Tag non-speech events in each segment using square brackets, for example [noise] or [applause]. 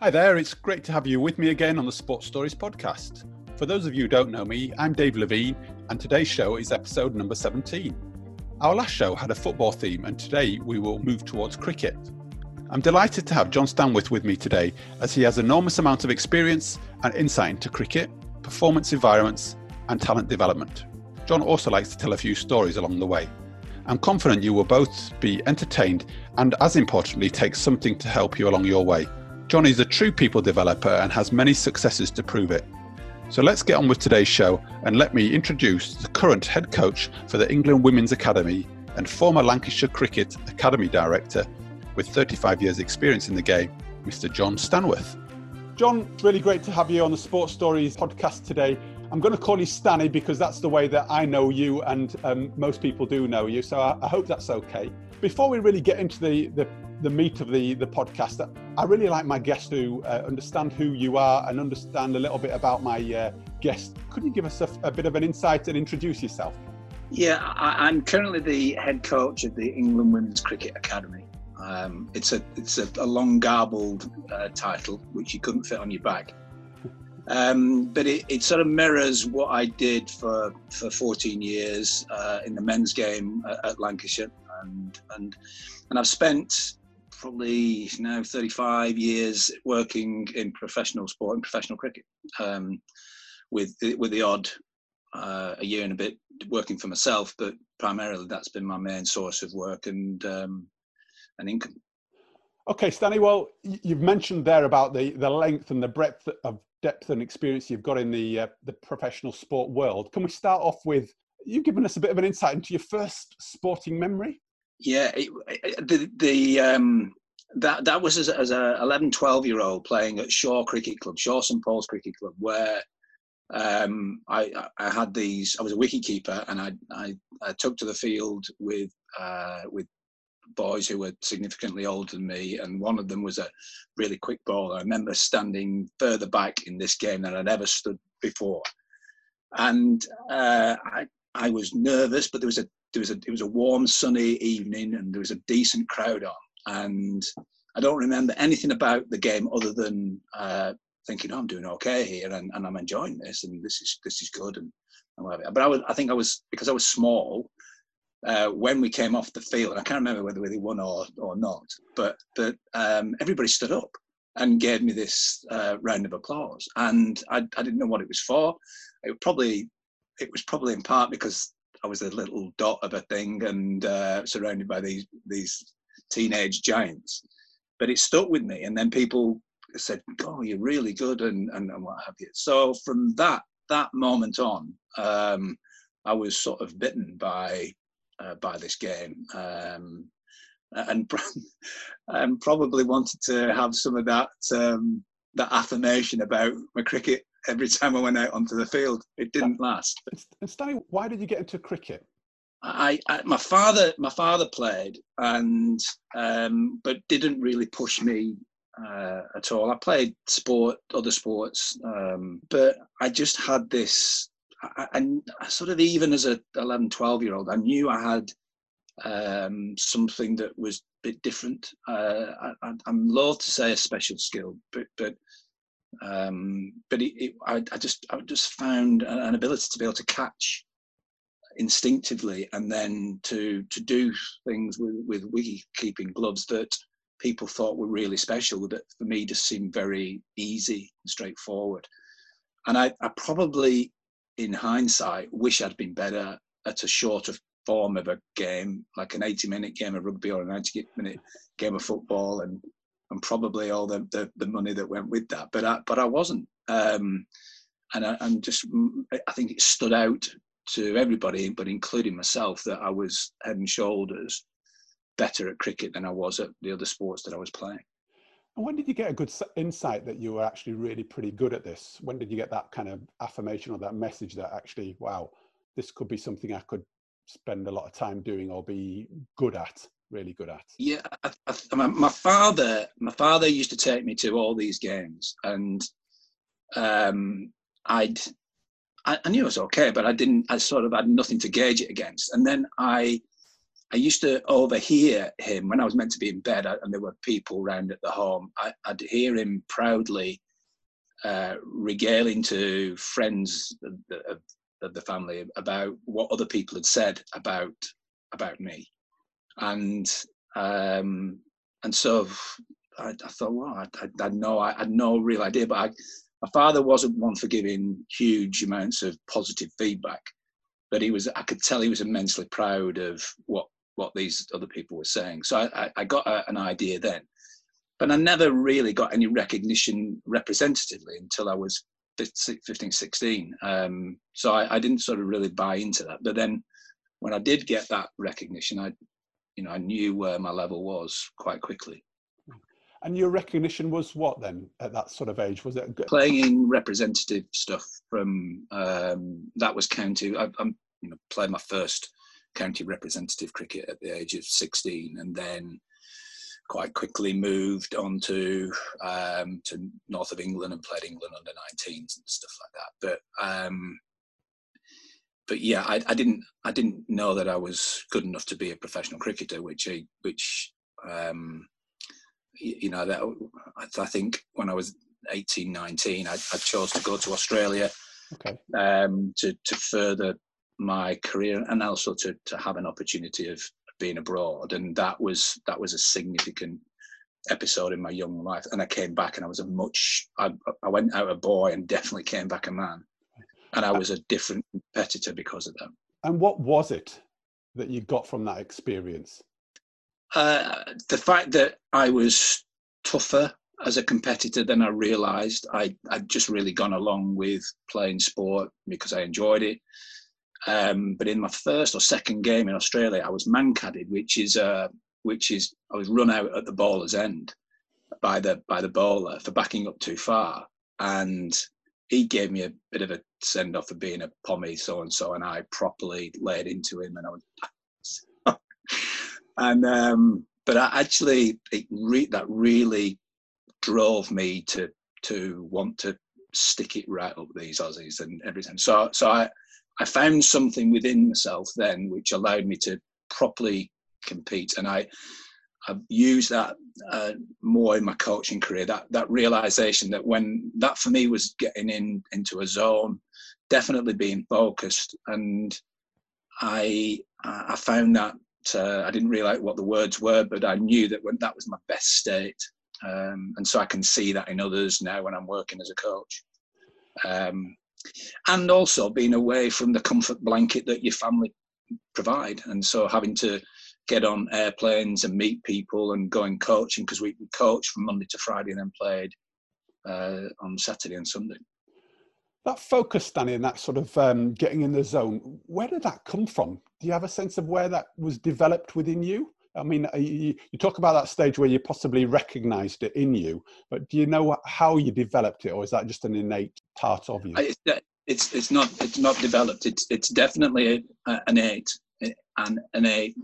Hi there, it's great to have you with me again on the Sports Stories podcast. For those of you who don't know me, I'm Dave Levine, and today's show is episode number 17. Our last show had a football theme, and today we will move towards cricket. I'm delighted to have John Stanworth with me today, as he has enormous amount of experience and insight into cricket, performance environments, and talent development. John also likes to tell a few stories along the way. I'm confident you will both be entertained and, as importantly, take something to help you along your way. John is a true people developer and has many successes to prove it. So let's get on with today's show and let me introduce the current head coach for the England Women's Academy and former Lancashire Cricket Academy Director with 35 years' experience in the game, Mr. John Stanworth. John, it's really great to have you on the Sports Stories podcast today. I'm going to call you Stanny because that's the way that I know you and um, most people do know you. So I, I hope that's okay. Before we really get into the, the the meat of the the podcast. I really like my guests to uh, understand who you are and understand a little bit about my uh, guest. Could you give us a, a, bit of an insight and introduce yourself? Yeah, I, am currently the head coach of the England Women's Cricket Academy. Um, it's a it's a, a long garbled uh, title which you couldn't fit on your back. Um, but it, it, sort of mirrors what I did for for 14 years uh, in the men's game at, at Lancashire, and and and I've spent probably now 35 years working in professional sport and professional cricket, um, with with the odd uh, a year and a bit working for myself, but primarily that's been my main source of work and um, and income. Okay, Stanny. Well, you've mentioned there about the the length and the breadth of depth and experience you've got in the uh, the professional sport world. Can we start off with you giving us a bit of an insight into your first sporting memory? Yeah, it, the the um, that that was as, as a 11, 12 year old playing at Shaw Cricket Club, Shaw St Paul's Cricket Club, where um, I, I had these. I was a wicket keeper, and I, I, I took to the field with uh, with boys who were significantly older than me, and one of them was a really quick bowler. I remember standing further back in this game than I'd ever stood before, and uh, I I was nervous, but there was a there was a it was a warm sunny evening and there was a decent crowd on and I don't remember anything about the game other than uh, thinking oh, I'm doing okay here and, and I'm enjoying this and this is this is good and, and whatever. But I was I think I was because I was small uh, when we came off the field. I can't remember whether we won or or not, but but um, everybody stood up and gave me this uh, round of applause, and I, I didn't know what it was for. It probably it was probably in part because I was a little dot of a thing and uh, surrounded by these these teenage giants. But it stuck with me, and then people said, "Oh, you're really good," and and, and what have you. So from that that moment on, um, I was sort of bitten by uh, by this game. Um, and, [laughs] and probably wanted to have some of that um, that affirmation about my cricket every time I went out onto the field. It didn't last. And Stanny, why did you get into cricket? I, I my father my father played and um, but didn't really push me uh, at all. I played sport, other sports, um, but I just had this. And sort of even as a 11, 12 year old, I knew I had um, something that was a bit different. Uh, I, am loath to say a special skill, but but um, but it, it, I, I, just I just found an ability to be able to catch instinctively and then to to do things with with wicket keeping gloves that people thought were really special that for me just seemed very easy and straightforward. And I, I probably in hindsight wish i'd been better at a shorter form of a game like an 80 minute game of rugby or a 90 minute game of football and and probably all the, the, the money that went with that but i but i wasn't um, and I, and just I think it stood out to everybody, but including myself, that I was head and shoulders better at cricket than I was at the other sports that I was playing. And when did you get a good insight that you were actually really pretty good at this? When did you get that kind of affirmation or that message that actually, wow, this could be something I could spend a lot of time doing or be good at, really good at? Yeah, I, I, my father, my father used to take me to all these games, and um, I'd I, I, knew it was okay, but I didn't. I sort of had nothing to gauge it against. And then I, I used to overhear him when I was meant to be in bed, and there were people round at the home. I, would hear him proudly uh, regaling to friends of the, of the, family about what other people had said about about me, and um, and so I, I thought, well, I, I, I I had no real idea, but I, my father wasn't one for giving huge amounts of positive feedback, but he was. I could tell he was immensely proud of what what these other people were saying. So I, I got a, an idea then, but I never really got any recognition representatively until I was 15, 16. Um, so I, I, didn't sort of really buy into that. But then when I did get that recognition, I, you know, I knew where my level was quite quickly. And your recognition was what then at that sort of age? Was it good? playing in representative stuff from um, that was county? I, am you know playing my first county representative cricket at the age of 16, and then quite quickly moved on to um, to north of England and played England under 19s and stuff like that. But um, but yeah, I, I, didn't I didn't know that I was good enough to be a professional cricketer, which I, which um, you know that I think when I was 18, 19, I, I chose to go to Australia okay. um, to to further my career and also to to have an opportunity of being abroad, and that was that was a significant episode in my young life. And I came back, and I was a much I, I went out a boy and definitely came back a man, and I was a different competitor because of them. And what was it that you got from that experience? Uh, the fact that I was tougher as a competitor than I realised. I I'd just really gone along with playing sport because I enjoyed it. Um, but in my first or second game in Australia, I was Mankaded, which is uh, which is I was run out at the bowler's end by the by the bowler for backing up too far, and he gave me a bit of a send off for being a pommy so and so, and I properly laid into him, and I was, [laughs] and um, but I actually it re- that really drove me to to want to stick it right up these Aussies and everything. So so I I found something within myself then which allowed me to properly compete, and I I've used that uh, more in my coaching career. That that realization that when that for me was getting in into a zone, definitely being focused, and I I found that uh, I didn't realize what the words were, but I knew that when that was my best state, um, and so I can see that in others now when I'm working as a coach. Um, and also being away from the comfort blanket that your family provide and so having to get on airplanes and meet people and go going coaching because we, coached from monday to friday and then played uh, on saturday and sunday that focus danny and that sort of um, getting in the zone where did that come from do you have a sense of where that was developed within you I mean, uh, you, you, talk about that stage where you possibly recognized it in you, but do you know how you developed it, or is that just an innate part of you? It's it's not it's not developed. It's it's definitely an innate an innate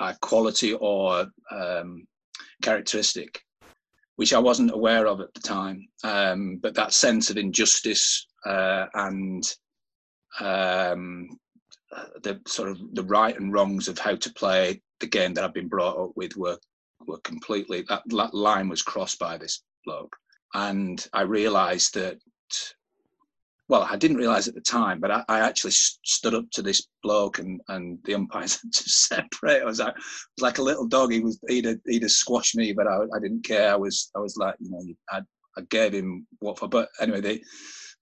uh, quality or um, characteristic, which I wasn't aware of at the time. Um, but that sense of injustice uh, and um, the sort of the right and wrongs of how to play the game that I've been brought up with were were completely that, that line was crossed by this bloke, and I realised that. Well, I didn't realise at the time, but I, I, actually stood up to this bloke, and, and the umpires [laughs] just separate. I was like, was like a little dog. He was he'd have, he'd have squashed me, but I, I didn't care. I was I was like, you know, I, I gave him what for. But anyway, the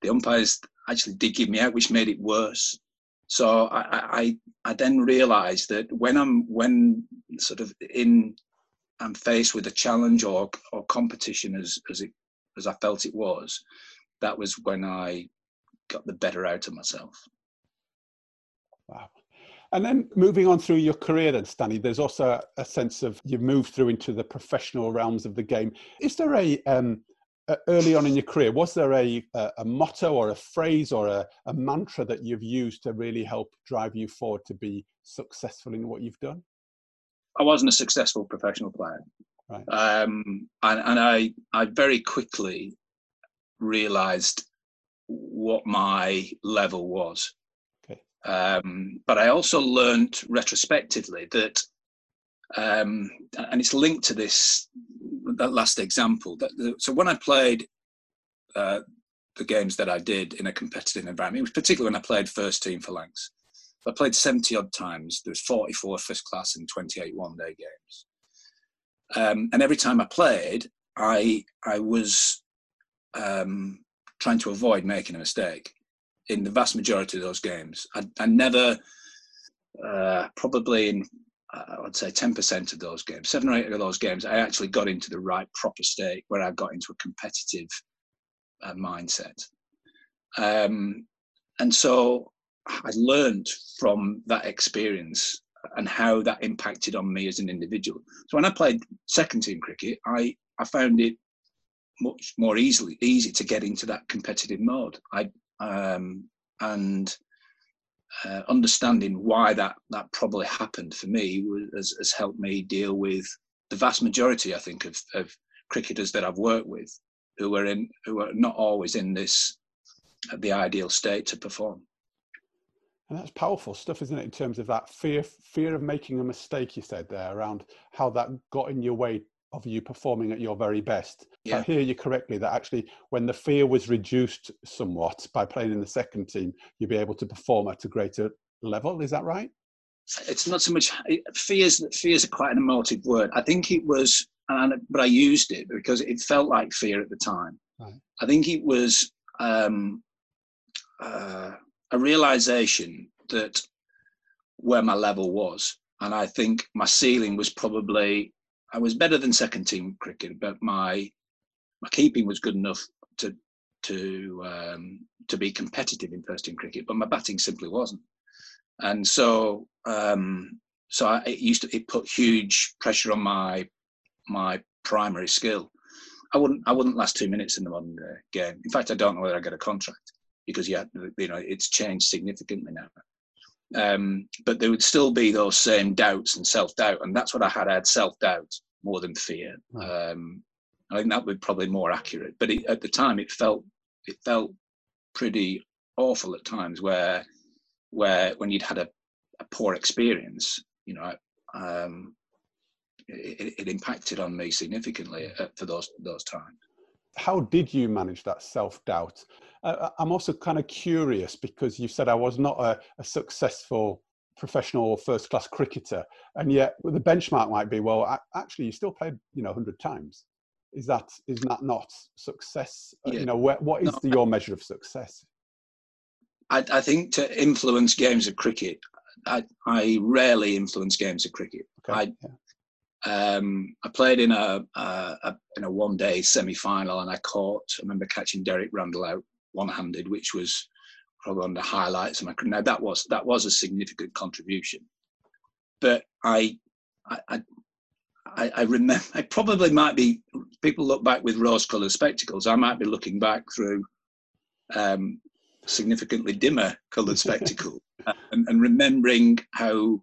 the umpires actually did give me out, which made it worse so I, I, I then realised that when I'm when sort of in I'm faced with a challenge or or competition as as it as I felt it was, that was when I got the better out of myself. Wow. And then moving on through your career, then Stanny, there's also a sense of you've moved through into the professional realms of the game. Is there a um, uh, early on in your career, was there a, a, a motto or a phrase or a, a, mantra that you've used to really help drive you forward to be successful in what you've done? I wasn't a successful professional player. Right. Um, and, and I, I very quickly realized what my level was. Okay. Um, but I also learned retrospectively that um, and it's linked to this that last example. That, so when I played uh, the games that I did in a competitive environment, was particularly when I played first team for Lancs, I played 70 odd times. There was 44 first class and 28 one day games. Um, and every time I played, I I was um, trying to avoid making a mistake in the vast majority of those games. I, I never, uh, probably in uh, I'd say 10% of those games, seven or eight of those games, I actually got into the right proper state where I got into a competitive uh, mindset. Um, and so I learned from that experience and how that impacted on me as an individual. So when I played second team cricket, I, I found it much more easily easy to get into that competitive mode. I um, and uh, understanding why that that probably happened for me has, has, helped me deal with the vast majority, I think, of, of cricketers that I've worked with who are in who are not always in this uh, the ideal state to perform. And that's powerful stuff, isn't it? In terms of that fear, fear of making a mistake, you said there, around how that got in your way of you performing at your very best. Yeah. I hear you correctly that actually, when the fear was reduced somewhat by playing in the second team, you'd be able to perform at a greater level. Is that right? It's not so much fears. Fears are quite an emotive word. I think it was, and but I used it because it felt like fear at the time. Right. I think it was um, uh, a realization that where my level was. And I think my ceiling was probably I was better than second team cricket, but my my keeping was good enough to to um, to be competitive in first team cricket, but my batting simply wasn't. And so um, so I, it used to it put huge pressure on my my primary skill. I wouldn't I wouldn't last two minutes in the modern game. In fact, I don't know whether I get a contract because yeah, you know, it's changed significantly now. Um, but there would still be those same doubts and self doubt, and that's what I had. I had self doubt more than fear. Um, I think that would be probably more accurate. But it, at the time, it felt it felt pretty awful at times where where when you'd had a, a poor experience, you know, um, it, it, impacted on me significantly for those those times how did you manage that self doubt? Uh, I'm also kind of curious because you said I was not a, a successful professional or first class cricketer, and yet the benchmark might be well, actually, you still played you know 100 times. Is that is that not success? Uh, yeah. You know, where, what is no, the, your measure of success? I, I, think to influence games of cricket, I, I rarely influence games of cricket. Okay. I. Um, I played in a, a, a in a one day semi final, and I caught. I remember catching Derek Randall out one handed, which was probably one of the highlights of my career. Now that was that was a significant contribution, but I I, I, I remember I probably might be people look back with rose coloured spectacles. I might be looking back through um, significantly dimmer coloured spectacles and, [laughs] and remembering how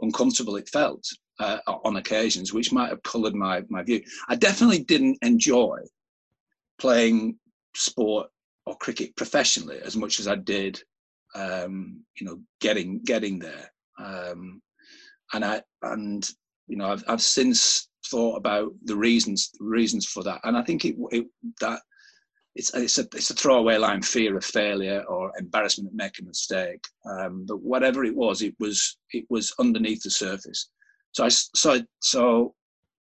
uncomfortable it felt uh, on occasions, which might have coloured my my view. I definitely didn't enjoy playing sport or cricket professionally as much as I did, um, you know, getting getting there. Um, and I and you know I've I've since thought about the reasons reasons for that, and I think it, it that it's it's a it's a throwaway line fear of failure or embarrassment of making a mistake. Um, but whatever it was, it was it was underneath the surface. So I so so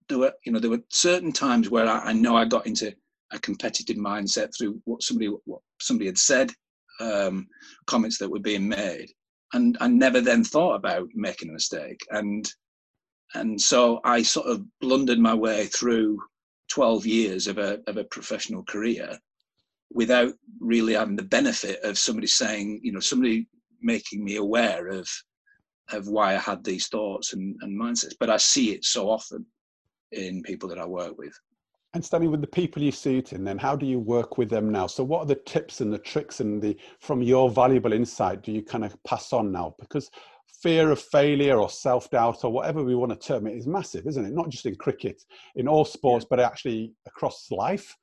there were you know there were certain times where I, I know I got into a competitive mindset through what somebody what somebody had said, um, comments that were being made, and I never then thought about making a mistake. And and so I sort of blundered my way through 12 years of a of a professional career without really having the benefit of somebody saying, you know, somebody making me aware of of why I had these thoughts and, and mindsets. But I see it so often in people that I work with. And standing with the people you see it in, then how do you work with them now? So, what are the tips and the tricks and the from your valuable insight do you kind of pass on now? Because fear of failure or self doubt or whatever we want to term it is massive, isn't it? Not just in cricket, in all sports, but actually across life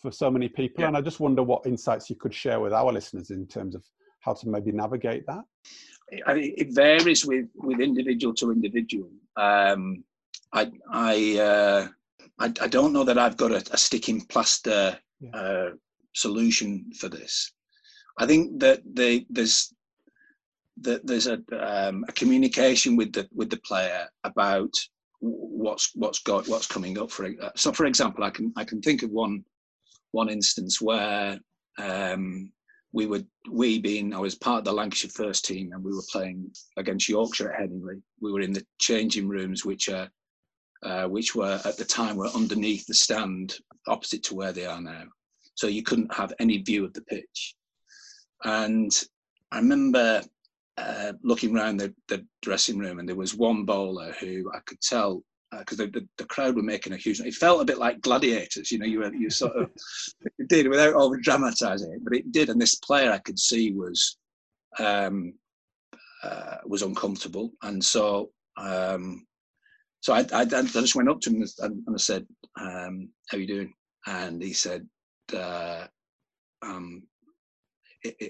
for so many people. Yeah. And I just wonder what insights you could share with our listeners in terms of how to maybe navigate that. I mean, it varies with with individual to individual. Um, I I, uh, I, I don't know that I've got a, a sticking plaster yeah. uh, solution for this. I think that they, there's that there's a, um, a communication with the with the player about what's what's got what's coming up for uh, so for example i can i can think of one one instance where um, we were we being I was part of the Lancashire first team and we were playing against Yorkshire at Headingley. We were in the changing rooms, which are uh, which were at the time were underneath the stand, opposite to where they are now. So you couldn't have any view of the pitch. And I remember uh, looking around the, the dressing room, and there was one bowler who I could tell because uh, the, the, the, crowd were making a huge. It felt a bit like gladiators, you know. You were you sort of [laughs] it did without over dramatizing it, but it did. And this player I could see was um, uh, was uncomfortable, and so um, so I, I, I, just went up to him and, I said, um, "How you doing?" And he said, uh, um,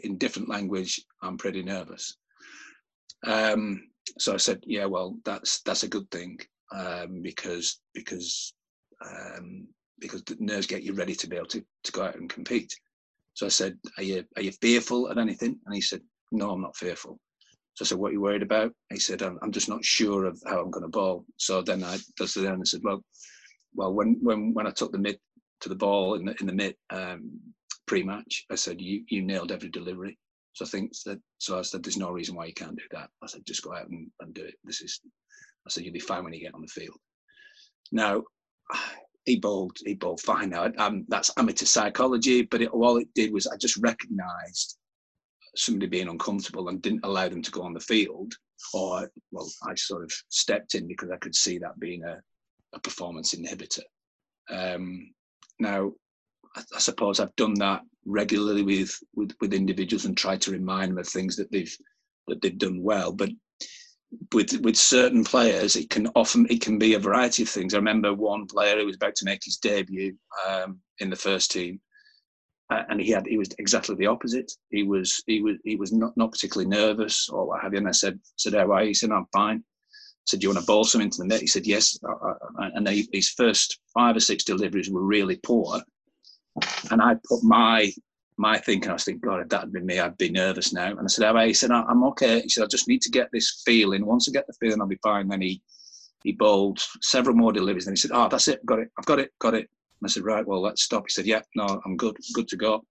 in different language, "I'm pretty nervous." Um, so I said, "Yeah, well, that's that's a good thing." um, because because um, because the nerves get you ready to be able to, to go out and compete. So I said, are you are you fearful of anything? And he said, No, I'm not fearful. So I said, What are you worried about? He said, I'm, I'm just not sure of how I'm going to bowl. So then I does the end. I said, Well, well, when when when I took the mid to the ball in the in the mid um, pre-match, I said, You you nailed every delivery. So I think that so I said, There's no reason why you can't do that. I said, just go out and, and do it. This is I said, you'll be fine when you get on the field. Now, he bowled, he bowled fine. Now, um, that's amateur psychology, but it, all it did was I just recognised somebody being uncomfortable and didn't allow them to go on the field. Or, well, I sort of stepped in because I could see that being a, a performance inhibitor. Um, now, I, I, suppose I've done that regularly with, with with individuals and tried to remind them of things that they've that they've done well. But with with certain players, it can often it can be a variety of things. I remember one player who was about to make his debut um, in the first team, uh, and he had he was exactly the opposite. He was he was he was not, not particularly nervous or what have you. And I said said how are you? He said I'm fine. I said do you want to bowl some into the net? He said yes. And he, his first five or six deliveries were really poor, and I put my my thinking, I was thinking, God, if that had been me, I'd be nervous now. And I said, He said, I'm okay. He said, I just need to get this feeling. Once I get the feeling, I'll be fine. Then he he bowled several more deliveries. And he said, Oh, that's it. Got it. I've got it. Got it. And I said, Right, well, let's stop. He said, Yeah, no, I'm good. Good to go.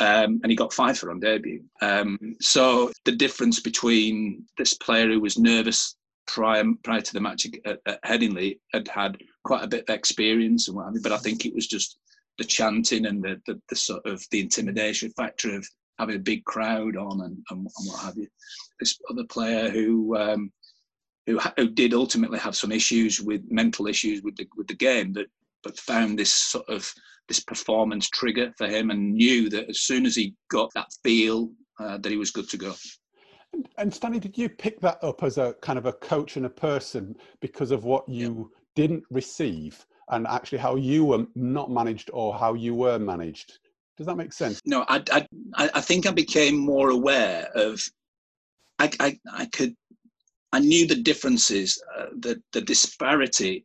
Um, and he got five for on debut. Um, so the difference between this player who was nervous prior prior to the match at, at Headingley had had quite a bit of experience and what have you, but I think it was just the chanting and the, the, the, sort of the intimidation factor of having a big crowd on and, and, and what have you. This other player who um, who, who did ultimately have some issues with mental issues with the with the game, but but found this sort of this performance trigger for him and knew that as soon as he got that feel uh, that he was good to go. And, and Stanny, did you pick that up as a kind of a coach and a person because of what you didn't receive and actually how you were not managed or how you were managed. Does that make sense? No, I, I, I think I became more aware of, I, I, I could, I knew the differences, uh, the, the disparity.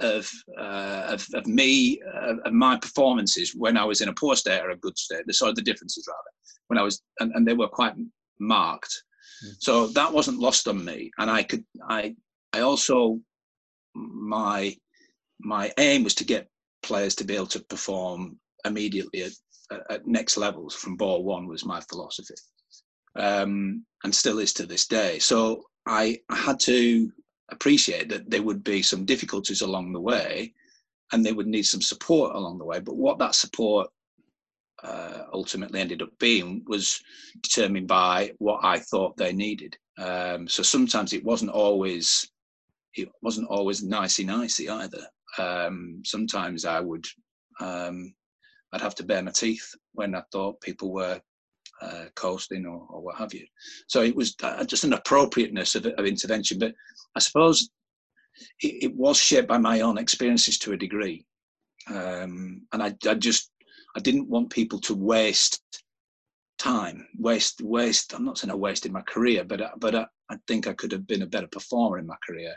Of, uh, of, of me, uh, of my performances when I was in a poor state or a good state, the sort of the differences rather, when I was, and, and they were quite marked. Mm. So that wasn't lost on me. And I could, I, I also, my my aim was to get players to be able to perform immediately at, at next levels from ball one was my philosophy um, and still is to this day so I, I had to appreciate that there would be some difficulties along the way and they would need some support along the way but what that support uh, ultimately ended up being was determined by what I thought they needed. Um, so sometimes it wasn't always it wasn't always nicey nicey either um, sometimes I would um, I'd have to bare my teeth when I thought people were uh, coasting or, or, what have you. So it was uh, just an appropriateness of, of, intervention. But I suppose it, it, was shaped by my own experiences to a degree, um, and I, I, just I didn't want people to waste time, waste waste. I'm not saying I wasted my career, but but I, I think I could have been a better performer in my career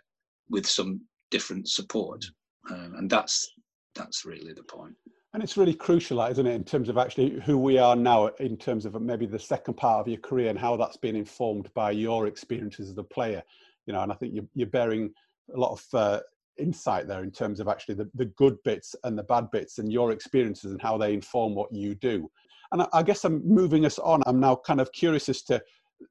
with some different support, um, and that's that's really the point. And it's really crucial, isn't it, in terms of actually who we are now, in terms of maybe the second part of your career and how that's been informed by your experiences as a player. You know, and I think you're, you're bearing a lot of uh, insight there in terms of actually the, the good bits and the bad bits and your experiences and how they inform what you do. And I, I guess I'm moving us on. I'm now kind of curious as to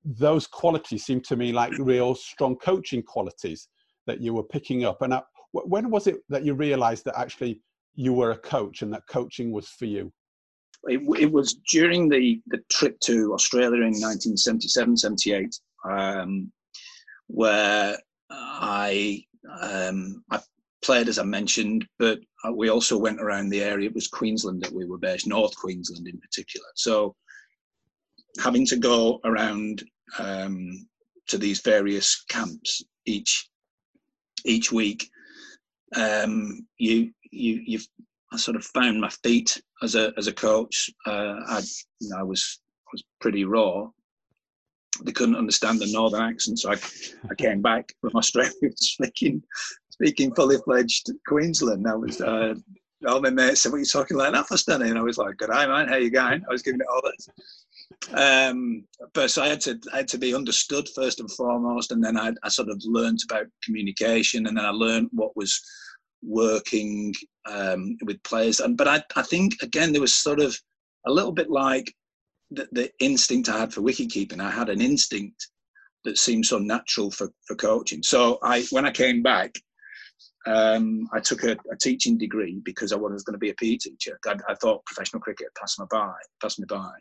those qualities seem to me like real strong coaching qualities that you were picking up. And I, when was it that you realized that actually you were a coach and that coaching was for you? It, it was during the, the trip to Australia in 1977 78, um, where I, um, I played, as I mentioned, but we also went around the area. It was Queensland that we were based, North Queensland in particular. So having to go around um, to these various camps each each week, um, you you you've I sort of found my feet as a as a coach. Uh, I you know, I was was pretty raw. They couldn't understand the northern accent, so I, I [laughs] came back from Australia [laughs] speaking speaking fully fledged Queensland. I was uh, all my mates said, "What are you talking like that for, Stanny?" And I was like, "Good day, man. How you going?" I was giving it all this. Um, but so I had to I had to be understood first and foremost, and then I, I sort of learned about communication, and then I learned what was working um, with players. And but I, I think again there was sort of a little bit like the, the instinct I had for wicket-keeping. I had an instinct that seemed so natural for, for coaching. So I when I came back, um, I took a, a, teaching degree because I was going to be a PE teacher. I, I thought professional cricket passed me by, passed me by.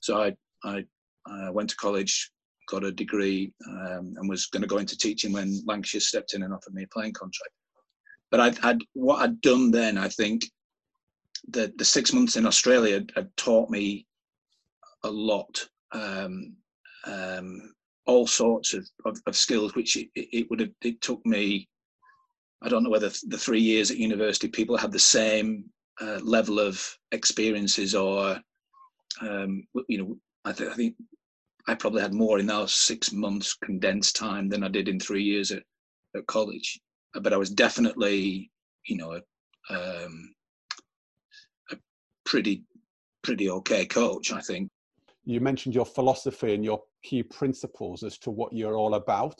So I, I, I went to college, got a degree, um, and was going to go into teaching when Lancashire stepped in and offered me a playing contract but I'd, I'd what I'd done then, I think that the six months in Australia had, had taught me a lot, um, um, all sorts of, of, of, skills, which it, it would have, it took me, I don't know whether the three years at university, people had the same uh, level of experiences or, um, you know, I, th- I think I probably had more in those six months condensed time than I did in three years at, at college but I was definitely, you know, a, um, a pretty pretty okay coach, I think. You mentioned your philosophy and your key principles as to what you're all about.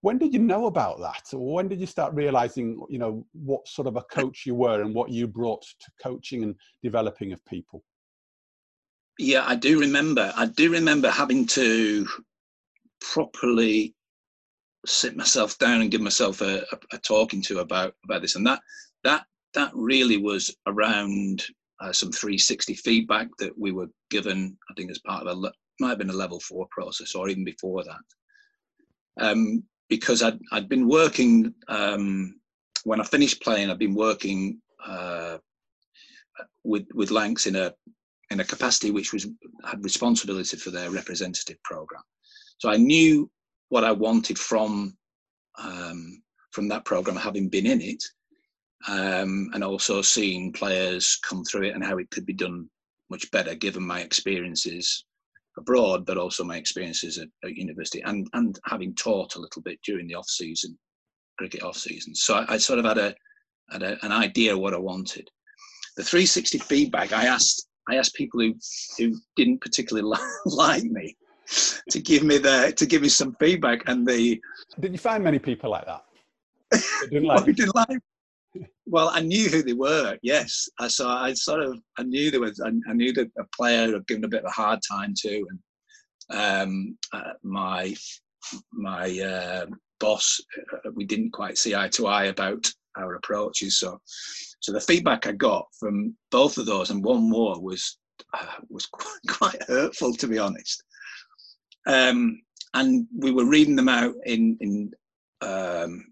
When did you know about that? When did you start realizing, you know, what sort of a coach you were and what you brought to coaching and developing of people? Yeah, I do remember. I do remember having to properly sit myself down and give myself a, a, a, talking to about about this. And that that that really was around uh, some 360 feedback that we were given i think as part of a might have been a level four process or even before that. Um, because I'd, I'd been working um, when i finished playing i'd been working uh, with with lancs in a in a capacity which was had responsibility for their representative program. So i knew what I wanted from um, from that program, having been in it, um, and also seeing players come through it and how it could be done much better, given my experiences abroad, but also my experiences at, at university, and and having taught a little bit during the off season, cricket off season. So I, I sort of had a had a, an idea what I wanted. The 360 feedback I asked I asked people who who didn't particularly [laughs] like me [laughs] to give me the to give me some feedback. And the did you find many people like that? [laughs] didn't like, well, didn't like well, I knew who they were. Yes, I saw. I sort of. I knew there was. I, I knew that a player had given a bit of a hard time to, and um, uh, my my uh, boss. Uh, we didn't quite see eye to eye about our approaches. So, so the feedback I got from both of those and one more was uh, was [laughs] quite, quite hurtful, to be honest. Um, and we were reading them out in in um,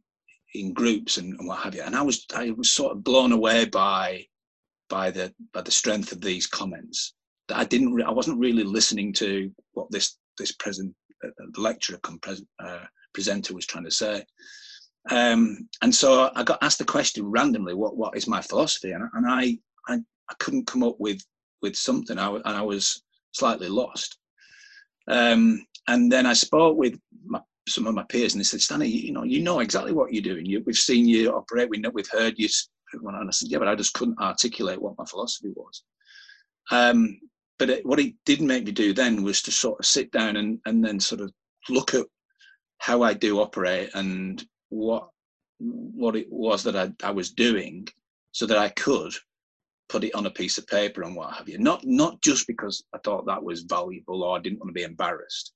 in groups and, and, what have you. And I was I was sort of blown away by by the by the strength of these comments. That I didn't re- I wasn't really listening to what this this present uh, lecturer come uh, presenter was trying to say. Um, and so I got asked the question randomly, what what is my philosophy? And, and I, I I couldn't come up with with something. I and I was slightly lost. Um, and then I spoke with my, some of my peers, and they said, Stanny, you know, you know exactly what you're doing. You, we've seen you operate. We know, we've heard you. And I said, yeah, but I just couldn't articulate what my philosophy was. Um, but it, what it did make me do then was to sort of sit down and, and then sort of look at how I do operate and what what it was that I, I was doing so that I could put it on a piece of paper and what have you. Not not just because I thought that was valuable or I didn't want to be embarrassed,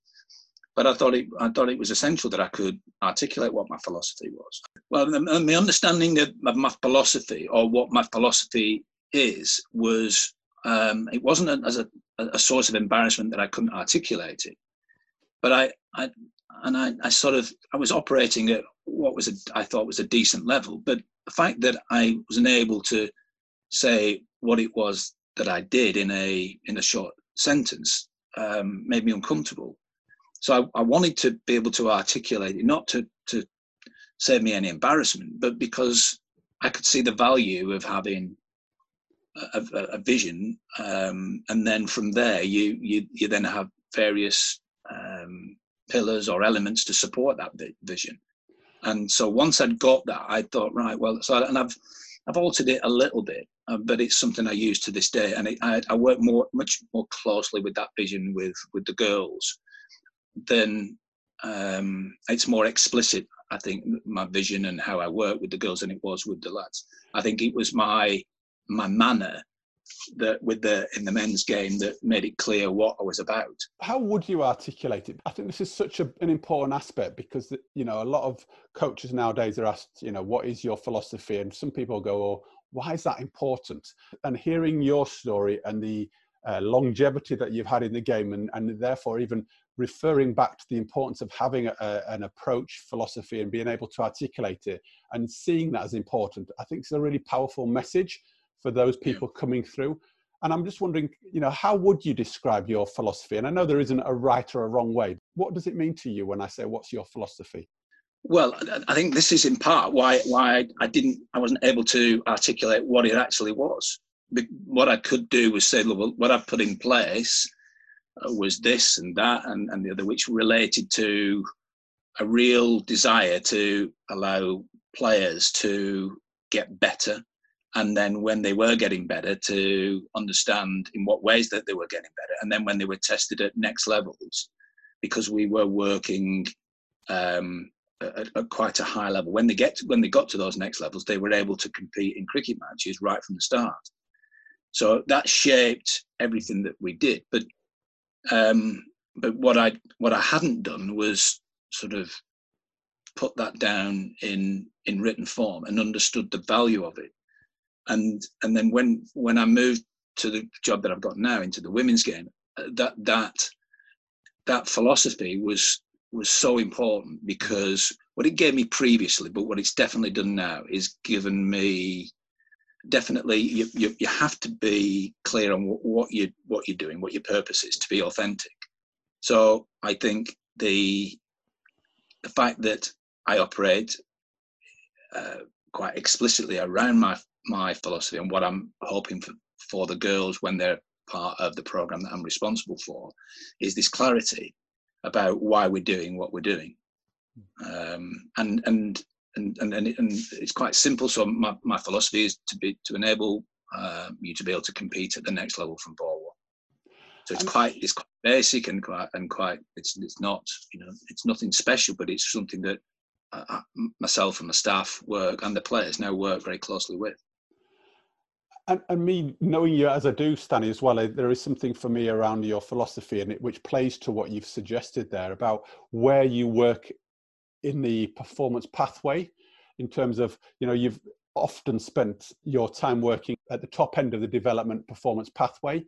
but I thought it I thought it was essential that I could articulate what my philosophy was. Well, the understanding of my philosophy or what my philosophy is was um, it wasn't as a, a source of embarrassment that I couldn't articulate it, but I, I and I, I sort of I was operating at what was a, I thought was a decent level, but the fact that I wasn't able to say what it was that I did in a in a short sentence um, made me uncomfortable. So I, I, wanted to be able to articulate it, not to to save me any embarrassment, but because I could see the value of having a, a, a vision, um, and then from there you you you then have various um, pillars or elements to support that vision. And so once I'd got that, I thought, right, well, so and I've I've altered it a little bit, uh, but it's something I use to this day, and it, I, I work more much more closely with that vision with with the girls. Then um, it's more explicit. I think my vision and how I work with the girls than it was with the lads. I think it was my my manner that with the in the men's game that made it clear what I was about. How would you articulate it? I think this is such a, an important aspect because you know a lot of coaches nowadays are asked, you know, what is your philosophy, and some people go, "Oh, why is that important?" And hearing your story and the uh, longevity that you've had in the game, and, and therefore even referring back to the importance of having a, an approach philosophy and being able to articulate it and seeing that as important, I think it's a really powerful message for those people coming through. And I'm just wondering, you know, how would you describe your philosophy? And I know there isn't a right or a wrong way. What does it mean to you when I say, "What's your philosophy"? Well, I think this is in part why why I didn't I wasn't able to articulate what it actually was. What I could do was say, well, what I've put in place uh, was this and that and, and the other, which related to a real desire to allow players to get better and then when they were getting better to understand in what ways that they were getting better and then when they were tested at next levels because we were working um, at, at, quite a high level. When they get to, when they got to those next levels they were able to compete in cricket matches right from the start. So that shaped everything that we did. But um, but what i what i hadn't done was sort of put that down in in written form and understood the value of it and and then when when I moved to the job that I've got now into the women's game, uh, that that that philosophy was was so important because what it gave me previously, but what it's definitely done now is given me definitely you, you, you have to be clear on what, what you what you're doing, what your purpose is to be authentic. So I think the the fact that I operate uh, quite explicitly around my my philosophy and what I'm hoping for, for the girls when they're part of the program that I'm responsible for is this clarity about why we're doing what we're doing. Um, and, and, and, and, and, it's quite simple. So my, my philosophy is to be, to enable uh, you to be able to compete at the next level from ball one. So it's quite, it's quite basic and quite, and quite, it's, it's not, you know, it's nothing special, but it's something that uh, myself and my staff work and the players now work very closely with and, and, me knowing you as I do, Stanny, as well, there is something for me around your philosophy and it, which plays to what you've suggested there about where you work in the performance pathway in terms of, you know, you've often spent your time working at the top end of the development performance pathway.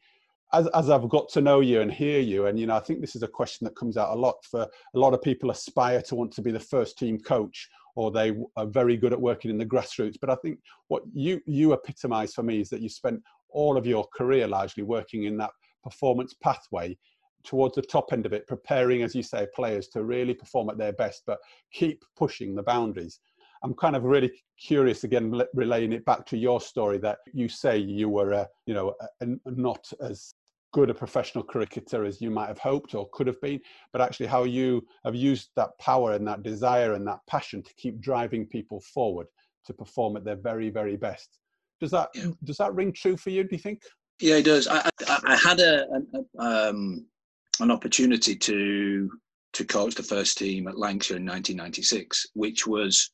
As, as I've got to know you and hear you, and you know, I think this is a question that comes out a lot for a lot of people aspire to want to be the first team coach or they are very good at working in the grassroots. But I think what you you epitomise for me is that you spent all of your career largely working in that performance pathway towards the top end of it, preparing, as you say, players to really perform at their best, but keep pushing the boundaries. I'm kind of really curious again, relaying it back to your story that you say you were, uh, you know, uh, not as good a professional cricketer as you might have hoped or could have been, but actually how you have used that power and that desire and that passion to keep driving people forward to perform at their very, very best. Does that yeah. does that ring true for you? Do you think? Yeah, it does. I, I, I had a, a um, an opportunity to to coach the first team at Lancashire in 1996, which was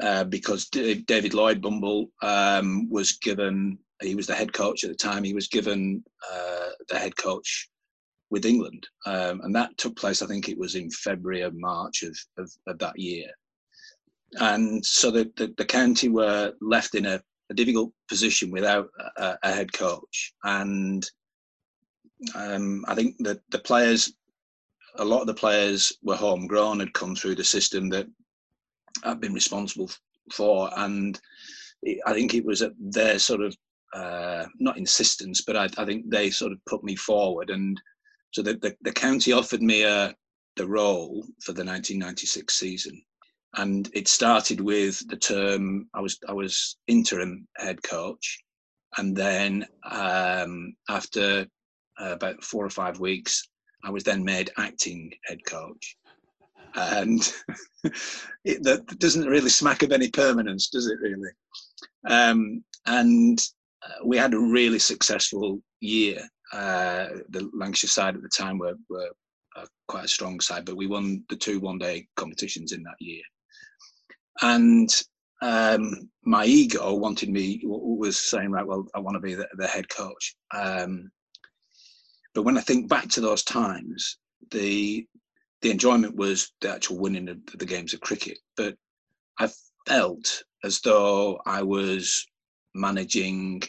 uh, because David Lloyd Bumble um, was given, he was the head coach at the time, he was given uh, the head coach with England. Um, and that took place, I think it was in February or March of, of, of that year. And so the, the, the, county were left in a, a difficult position without a, a head coach. And um, I think that the players, a lot of the players were homegrown, had come through the system that I've been responsible for, and I think it was their sort of uh, not insistence, but I, I, think they sort of put me forward, and so the, the, the county offered me uh, the role for the 1996 season, and it started with the term I was I was interim head coach, and then um, after uh, about four or five weeks, I was then made acting head coach and [laughs] it, that doesn't really smack of any permanence, does it? Really? Um, and we had a really successful year. Uh, the Lancashire side at the time were, were uh, quite a strong side, but we won the two one-day competitions in that year. And um, my ego wanted me was saying, right, well, I want to be the, the head coach. Um, but when I think back to those times, the the enjoyment was the actual winning of the games of cricket. But I felt as though I was managing,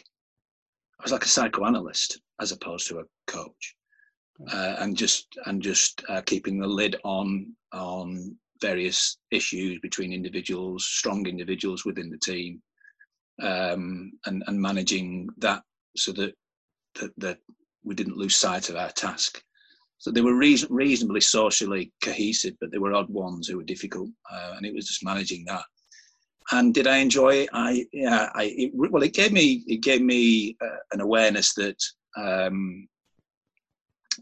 I was like a psychoanalyst as opposed to a coach, uh, and just and just uh, keeping the lid on on various issues between individuals, strong individuals within the team, um, and and managing that so that that, that we didn't lose sight of our task. So they were reason, reasonably socially cohesive, but there were odd ones who were difficult, uh, and it was just managing that. And did I enjoy it? I yeah, I it, well, it gave me it gave me uh, an awareness that um,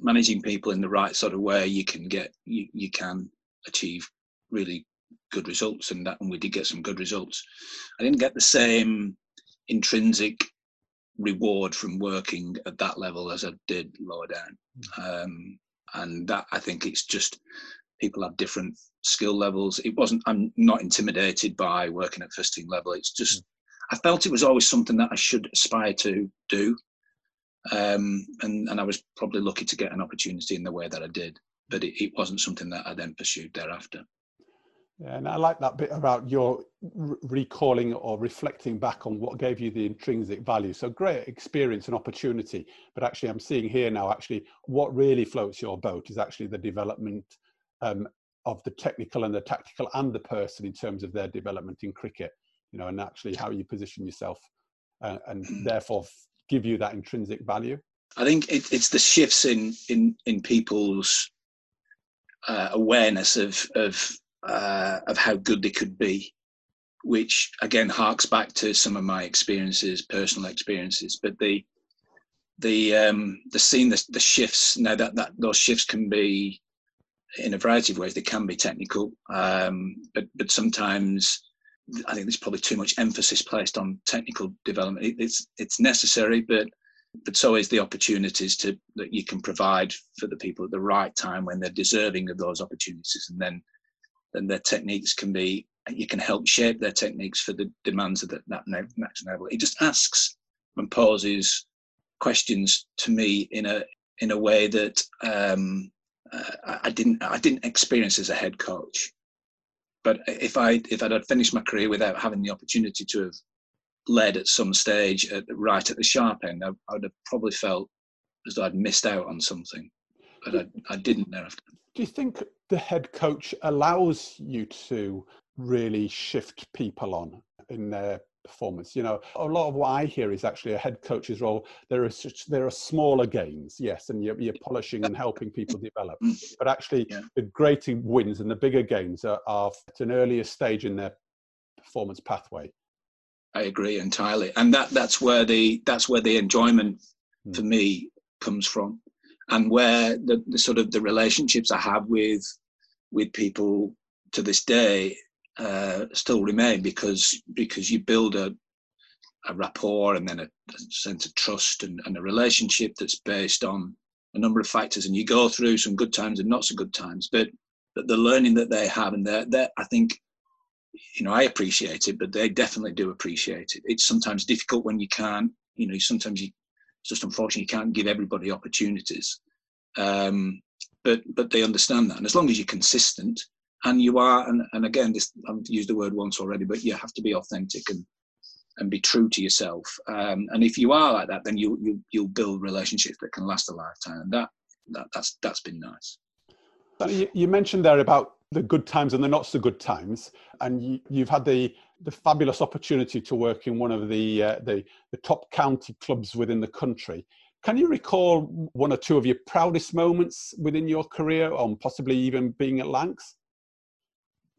managing people in the right sort of way, you can get you, you can achieve really good results, and that and we did get some good results. I didn't get the same intrinsic reward from working at that level as I did lower down. Hmm. Um, and that I think it's just people have different skill levels. It wasn't. I'm not intimidated by working at first team level. It's just mm. I felt it was always something that I should aspire to do, um, and and I was probably lucky to get an opportunity in the way that I did. But it, it wasn't something that I then pursued thereafter. Yeah, and I like that bit about your recalling or reflecting back on what gave you the intrinsic value. So great experience and opportunity, but actually, I'm seeing here now. Actually, what really floats your boat is actually the development um, of the technical and the tactical and the person in terms of their development in cricket. You know, and actually how you position yourself, uh, and therefore give you that intrinsic value. I think it, it's the shifts in in in people's uh, awareness of of uh, of how good they could be, which again harks back to some of my experiences, personal experiences. But the the um, the scene, the, the shifts now that that those shifts can be in a variety of ways. They can be technical, um, but but sometimes I think there's probably too much emphasis placed on technical development. It, it's it's necessary, but but so is the opportunities to that you can provide for the people at the right time when they're deserving of those opportunities, and then then their techniques can be you can help shape their techniques for the demands of the, that next level. It just asks and poses questions to me in a in a way that um, uh, I didn't I didn't experience as a head coach. But if I if I'd finished my career without having the opportunity to have led at some stage at, right at the sharp end, I, I would have probably felt as though I'd missed out on something. But I, I didn't thereafter. Do you think the head coach allows you to really shift people on in their performance. You know, a lot of what I hear is actually a head coach's role. There are such, there are smaller gains, yes, and you're, you're polishing and helping people develop. [laughs] But actually, yeah. the greater wins and the bigger gains are, are at an earlier stage in their performance pathway. I agree entirely, and that that's where the that's where the enjoyment mm. for me comes from, and where the, the sort of the relationships I have with with people to this day uh, still remain because because you build a a rapport and then a, a sense of trust and, and, a relationship that's based on a number of factors. And you go through some good times and not so good times but but the learning that they have and that that I think you know I appreciate it but they definitely do appreciate it. It's sometimes difficult when you can't you know sometimes you it's just unfortunately you can't give everybody opportunities. Um, but but they understand that. And as long as you're consistent and you are and, and again this i've used the word once already but you have to be authentic and and be true to yourself. Um, and if you are like that then you, you you'll build relationships that can last a lifetime. And that, that that's that's been nice. You mentioned there about the good times and the not so good times and you, have had the the fabulous opportunity to work in one of the, uh, the the top county clubs within the country. Can you recall one or two of your proudest moments within your career or possibly even being at lancs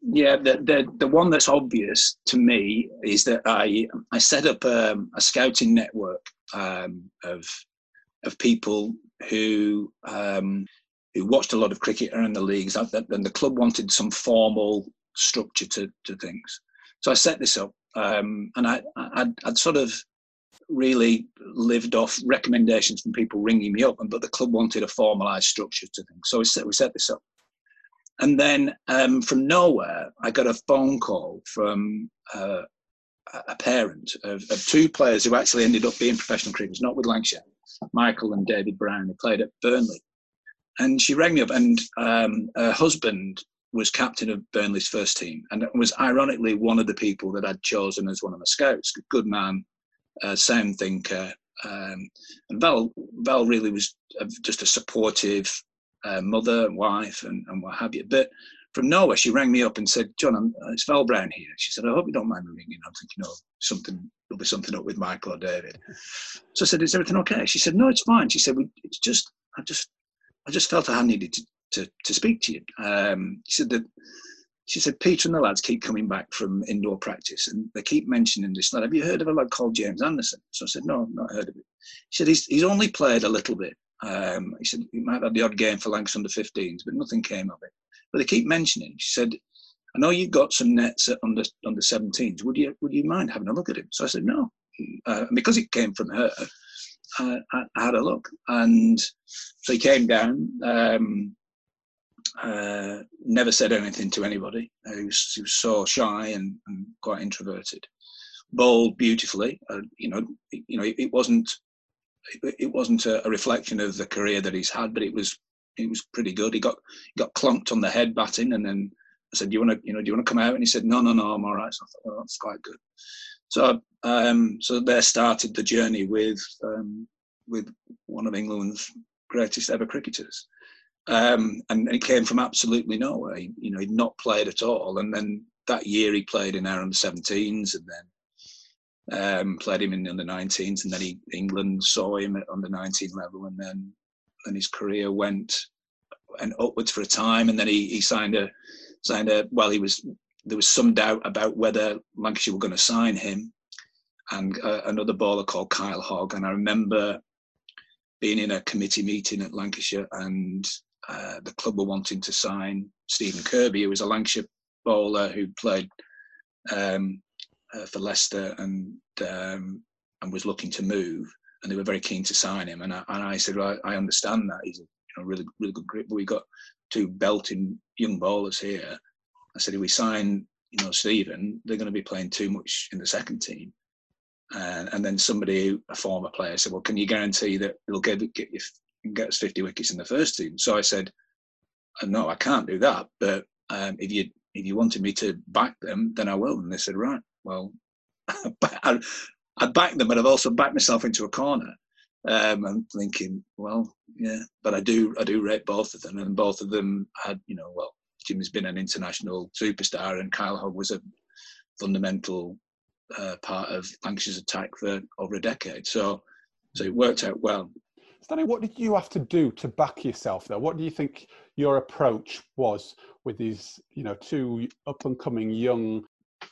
yeah, the, the the one that's obvious to me is that I I set up um, a scouting network um, of of people who um, who watched a lot of cricket around the leagues, and the club wanted some formal structure to to things. So I set this up, um, and I I'd, I'd, sort of really lived off recommendations from people ringing me up, but the club wanted a formalised structure to things. So we set we set this up. And then um, from nowhere, I got a phone call from uh, a parent of, of, two players who actually ended up being professional cricketers, not with Lancashire, Michael and David Brown, who played at Burnley. And she rang me up, and um, her husband was captain of Burnley's first team, and was ironically one of the people that I'd chosen as one of my scouts. Good man, uh, sound thinker, um, and Val Val really was just a supportive, uh, mother and wife and, and what have you. But from nowhere, she rang me up and said, John, I'm, uh, it's Val Brown here. She said, I hope you don't mind me ringing. I'm thinking, oh, something, there'll be something up with Michael or David. [laughs] So I said, is everything okay? She said, no, it's fine. She said, it's just, I just, I just felt I needed to, to, to speak to you. Um, she said that, she said, Peter and the lads keep coming back from indoor practice and they keep mentioning this lad. Have you heard of a lad called James Anderson? So I said, no, I've not heard of it. She said, he's, he's only played a little bit. Um, he said he might have the odd game for Lancs under 15s, but nothing came of it. But they keep mentioning. She said, "I know you've got some nets at under under 17s. Would you would you mind having a look at him?" So I said, "No," uh, because it came from her. I, I, had a look, and so he came down. Um, uh, never said anything to anybody. He was, he was so shy and, and, quite introverted. Bowled beautifully. Uh, you know, you know, it, it wasn't it wasn't a, a, reflection of the career that he's had, but it was it was pretty good. He got he got clunked on the head batting, and then I said, "Do you want to you know do you want to come out?" And he said, "No, no, no, I'm all right." So I thought, "Well, that's quite good." So um, so there started the journey with um, with one of England's greatest ever cricketers. Um, and it came from absolutely nowhere. He, you know, he'd not played at all, and then that year he played in under 17s, and then um, played him in the under 19s, and then he, England saw him at under 19 level, and then then his career went and upwards for a time, and then he, he signed a signed a well, he was there was some doubt about whether Lancashire were going to sign him, and uh, another bowler called Kyle Hogg, and I remember being in a committee meeting at Lancashire, and uh, the club were wanting to sign Stephen Kirby, who was a Lancashire bowler who played um, uh, for Leicester and um, and was looking to move, and they were very keen to sign him. And I, and I said, well, I understand that he's a you know, really really good grip, but we've got two belting young bowlers here. I said, if we sign, you know, Stephen, they're going to be playing too much in the second team. And, and then somebody, a former player, said, well, can you guarantee that he'll get, get, get us 50 wickets in the first team? So I said, uh, no, I can't do that. But um, if you if you wanted me to back them, then I will. And they said, right well, [laughs] I, I backed them, but I've also backed myself into a corner. Um, I'm thinking, well, yeah, but I do, I do rate both of them, and both of them had, you know, well, Jimmy's been an international superstar, and Kyle Hogg was a fundamental uh, part of Lancashire's attack for over a decade. So, so it worked out well. Stanny, what did you have to do to back yourself though? What do you think your approach was with these, you know, two up and coming young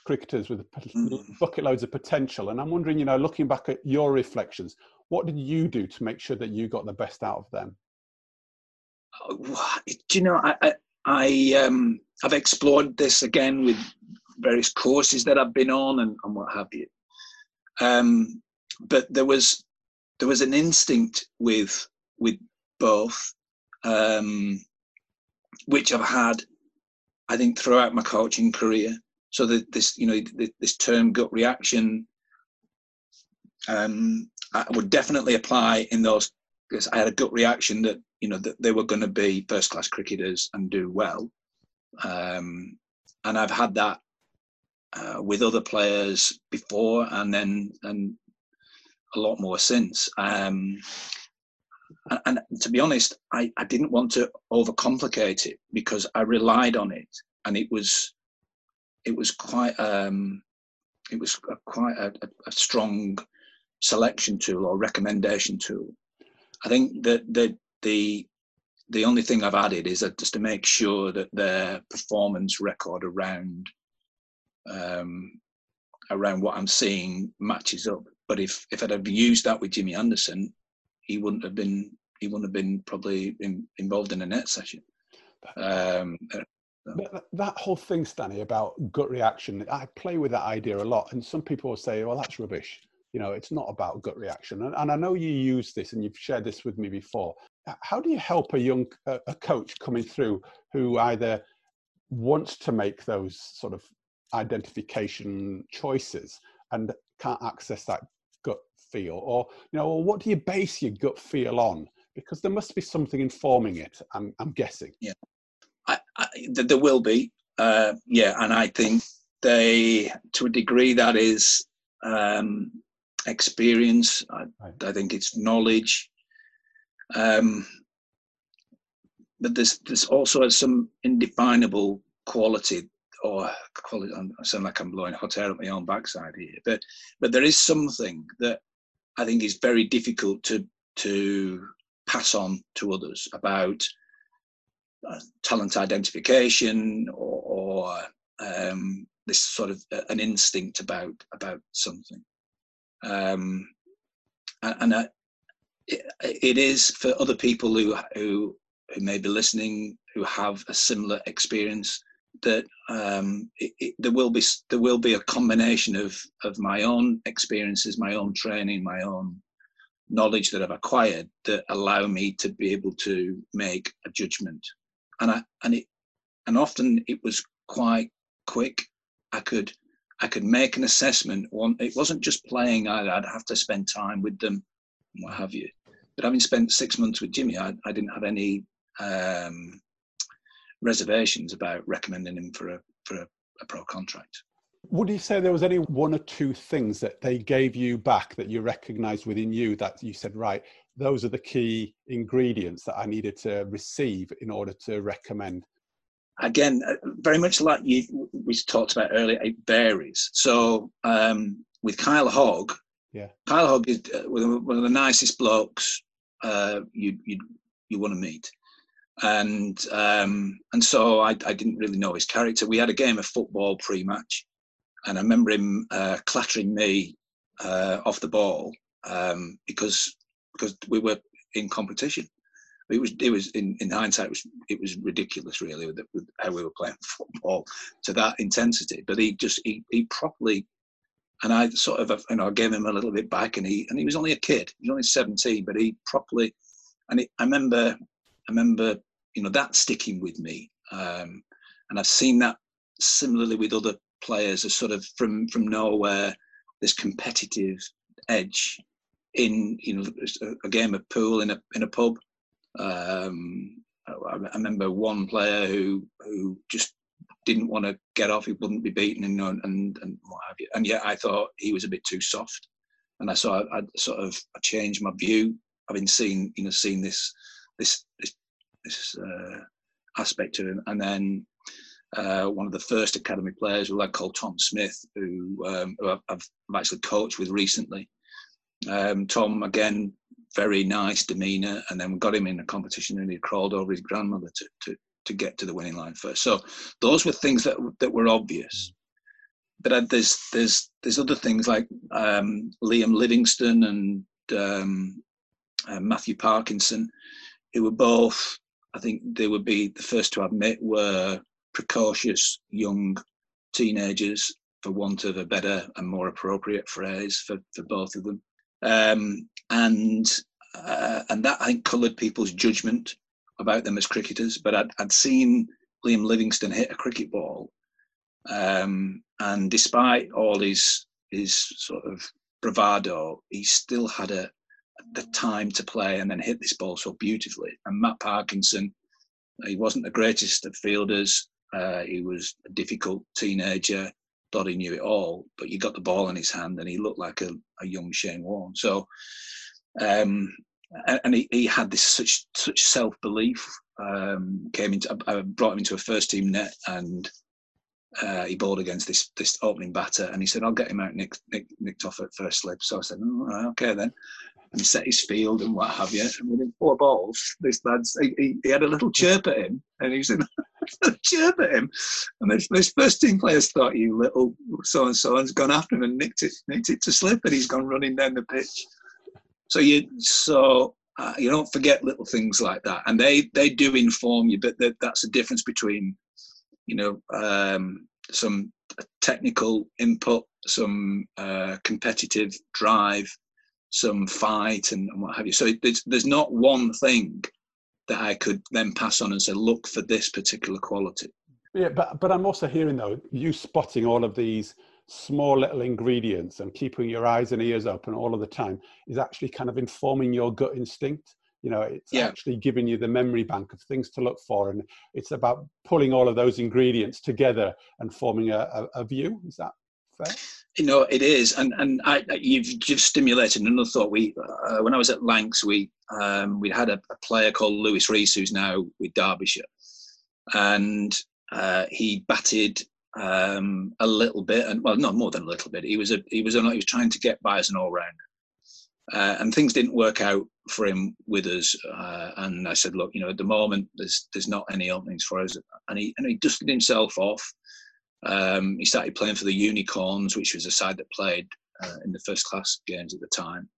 cricketers with mm. bucket loads of potential. And I'm wondering, you know, looking back at your reflections, what did you do to make sure that you got the best out of them? Do you know, I, I, I um, I've explored this again with various courses that I've been on and, and what have you. Um, but there was there was an instinct with with both, um, which I've had, I think, throughout my coaching career. So that this, you know, this term gut reaction, um, I would definitely apply in those because I had a gut reaction that you know that they were going to be first class cricketers and do well, um, and I've had that uh, with other players before, and then and a lot more since. Um, and, and, to be honest, I, I didn't want to overcomplicate it because I relied on it, and it was it was quite um, it was a, quite a, a, strong selection tool or recommendation tool. I think that the the the only thing I've added is that just to make sure that their performance record around um, around what I'm seeing matches up. But if if I'd have used that with Jimmy Anderson, he wouldn't have been he wouldn't have been probably in, involved in a net session. Um, that, that whole thing, Stanny, about gut reaction, I play with that idea a lot, and some people will say, "Well, that's rubbish." You know, it's not about gut reaction, and, and I know you use this, and you've shared this with me before. How do you help a young a coach coming through who either wants to make those sort of identification choices and can't access that gut feel or you know what do you base your gut feel on because there must be something informing it i'm, I'm guessing yeah there will be uh, yeah and i think they to a degree that is um, experience I. I, think it's knowledge um, but there's there's also some indefinable quality or quality. I sound like I'm blowing hot air at my own backside here, but but there is something that I think is very difficult to to pass on to others about talent identification or, or um, this sort of uh, an instinct about about something. Um, and uh, it, it is for other people who who who may be listening who have a similar experience that um, it, it, there will be there will be a combination of of my own experiences, my own training, my own knowledge that I've acquired that allow me to be able to make a judgment. And I and it and often it was quite quick. I could I could make an assessment. One, it wasn't just playing. I'd, I'd have to spend time with them, what have you. But having spent six months with Jimmy, I, I didn't have any um, reservations about recommending him for a for a, a pro contract. Would you say there was any one or two things that they gave you back that you recognised within you that you said, right, those are the key ingredients that I needed to receive in order to recommend? Again, uh, very much like you, we talked about earlier, it varies. So um, with Kyle Hogg, yeah, Kyle Hogg is uh, one of the nicest blokes uh, you you you want to meet and um, and so I, I, didn't really know his character. We had a game of football pre-match, and I remember him uh, clattering me uh, off the ball um, because because we were in competition. It was it was in, in hindsight it was it was ridiculous really with, with how we were playing [laughs] football to that intensity. But he just he, he properly and I sort of you know gave him a little bit back, and he and he was only a kid. He was only seventeen, but he properly and I remember I remember, you know, that sticking with me. Um, and I've seen that similarly with other players as sort of from from nowhere, this competitive edge in know a, game of pool in a in a pub. Um, I, remember one player who who just didn't want to get off. He wouldn't be beaten, and and and what have you. And yet I thought he was a bit too soft, and I saw I, I sort of I changed my view, having seen you know seen this this this, this uh, aspect to him. And then uh, one of the first academy players, a lad called Tom Smith, who, um, who I've, I've, actually coached with recently. Um, Tom again, very nice demeanour, and then we got him in a competition, and he crawled over his grandmother to, to to get to the winning line first. So those were things that that were obvious. But there's there's there's other things like um, Liam Livingstone and um, uh, Matthew Parkinson, who were both, I think they would be the first to admit, were precocious young teenagers, for want of a better and more appropriate phrase for, for both of them. Um, and uh, and that I think coloured people's judgment about them as cricketers. But I'd, I'd seen Liam Livingstone hit a cricket ball, um, and despite all his his sort of bravado, he still had a the time to play and then hit this ball so beautifully. And Matt Parkinson, he wasn't the greatest of fielders. Uh, he was a difficult teenager. Thought he knew it all, but you got the ball in his hand, and he looked like a, a young Shane Warne. So, um, and he, he had this such such self belief. Um, came into, I brought him into a first team net, and uh, he bowled against this this opening batter, and he said, "I'll get him out nicked, nicked, nicked off at first slip." So I said, oh, "Okay then," and set his field and what have you. And within four balls, this lad's he, he, he had a little chirp at him, and he said, [laughs] chirp at him. And this, first team players thought, "You little so and so," and's gone after him and nicked it, nicked it to slip, and he's gone running down the pitch. So you so uh, you don't forget little things like that, and they they do inform you. But that, that's the difference between you know um, some technical input, some uh, competitive drive, some fight, and, and, what have you. So there's there's not one thing that I could then pass on and say, look for this particular quality. Yeah, but but I'm also hearing though you spotting all of these small little ingredients and keeping your eyes and ears open all of the time is actually kind of informing your gut instinct you know it's yeah. actually giving you the memory bank of things to look for and it's about pulling all of those ingredients together and forming a, a, a view is that fair you know it is and and I, you've just stimulated another thought we uh, when i was at lancs we um, we had a, a, player called Luis Reece who's now with derbyshire and uh, he batted um, a little bit, and well, not more than a little bit. He was a he was a, he was trying to get by as an all rounder, uh, and things didn't work out for him with us. Uh, and I said, look, you know, at the moment there's there's not any openings for us, and he and he dusted himself off. Um, he started playing for the Unicorns, which was a side that played uh, in the first class games at the time.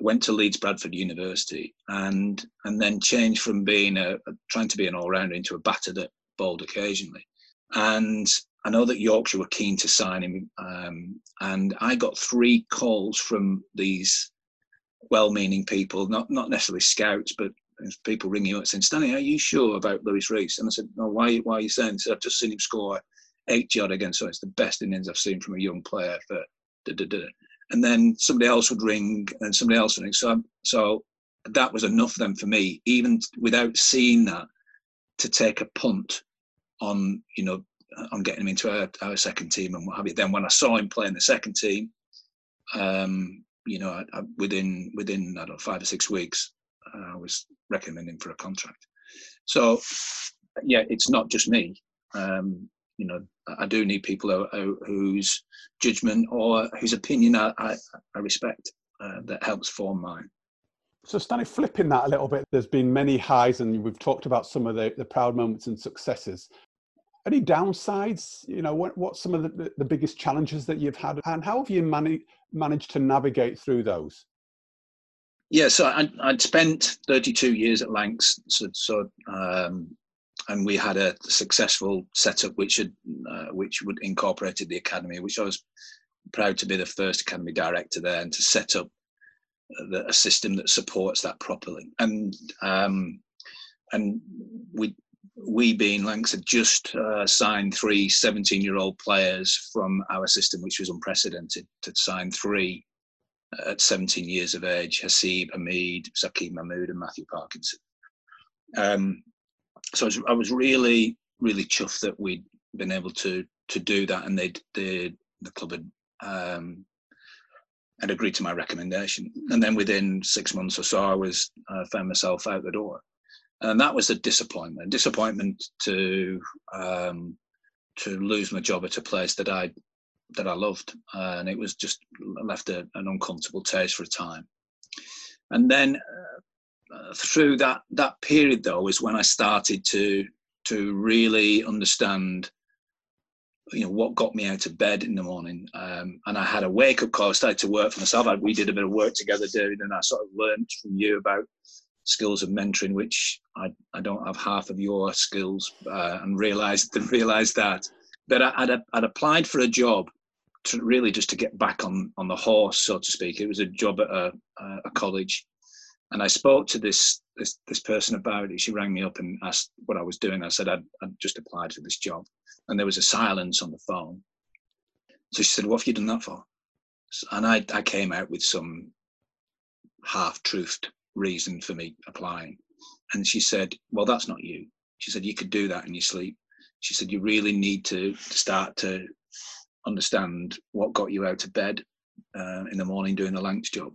went to Leeds Bradford University, and and then changed from being a, a trying to be an all rounder into a batter that bowled occasionally. And I know that Yorkshire were keen to sign him, um, and I got three calls from these well-meaning people, not not necessarily scouts, but people ringing you up saying, "Stanny, are you sure about Luis Reece?" And I said, "No, why? Why are you saying?" So I've just seen him score eight yard again, so it's the best innings I've seen from a young player. For da, da, da. and then somebody else would ring, and somebody else would ring. So so that was enough then for me, even without seeing that, to take a punt on you know on getting him into our, our second team and what have you. Then when I saw him play in the second team, um, you know, I, I, within within I don't know five or six weeks, I was recommending for a contract. So yeah, it's not just me. Um, you know, I do need people who, who, whose judgment or whose opinion I, I, I respect uh, that helps form mine. So, Stanny, flipping that a little bit, there's been many highs, and we've talked about some of the, the proud moments and successes. Any downsides? You know what, what's some of the, the biggest challenges that you've had and how have you mani- managed to navigate through those? Yeah so I'd, I'd spent 32 years at lancs so, so um, and we had a successful setup which had uh, which would incorporated the academy which i was proud to be the first academy director there and to set up the, a system that supports that properly and um, and we we being Lancs had just uh, signed three 17 year old players from our system, which was unprecedented to sign three at 17 years of age Haseeb, Hameed, Saqib Mahmood, and Matthew Parkinson. Um, so I was, I was, really, really chuffed that we'd been able to to do that, and they'd the the club had um, had agreed to my recommendation. And then within six months or so, I was uh, found myself out the door and that was a disappointment. Disappointment to um, to lose my job at a place that I that I loved, uh, and it was just left a, an uncomfortable taste for a time. And then uh, through that that period, though, is when I started to to really understand you know what got me out of bed in the morning. Um, and i had a wake up call. I started to work for myself. I, we did a bit of work together david and i sort of learned from you about skills of mentoring which i, I don't have half of your skills uh, and realized [laughs] realized that. But I, would I'd applied for a job to really just to get back on on the horse so to speak. It was a job at a, a college and i spoke to this this this person about it she rang me up and asked what i was doing i said i'd, I'd just applied for this job and there was a silence on the phone. So she said, What have you done that for? And I, I came out with some half truthed reason for me applying. And she said, Well, that's not you. She said, You could do that in your sleep. She said, You really need to start to understand what got you out of bed uh, in the morning doing the Lancs job.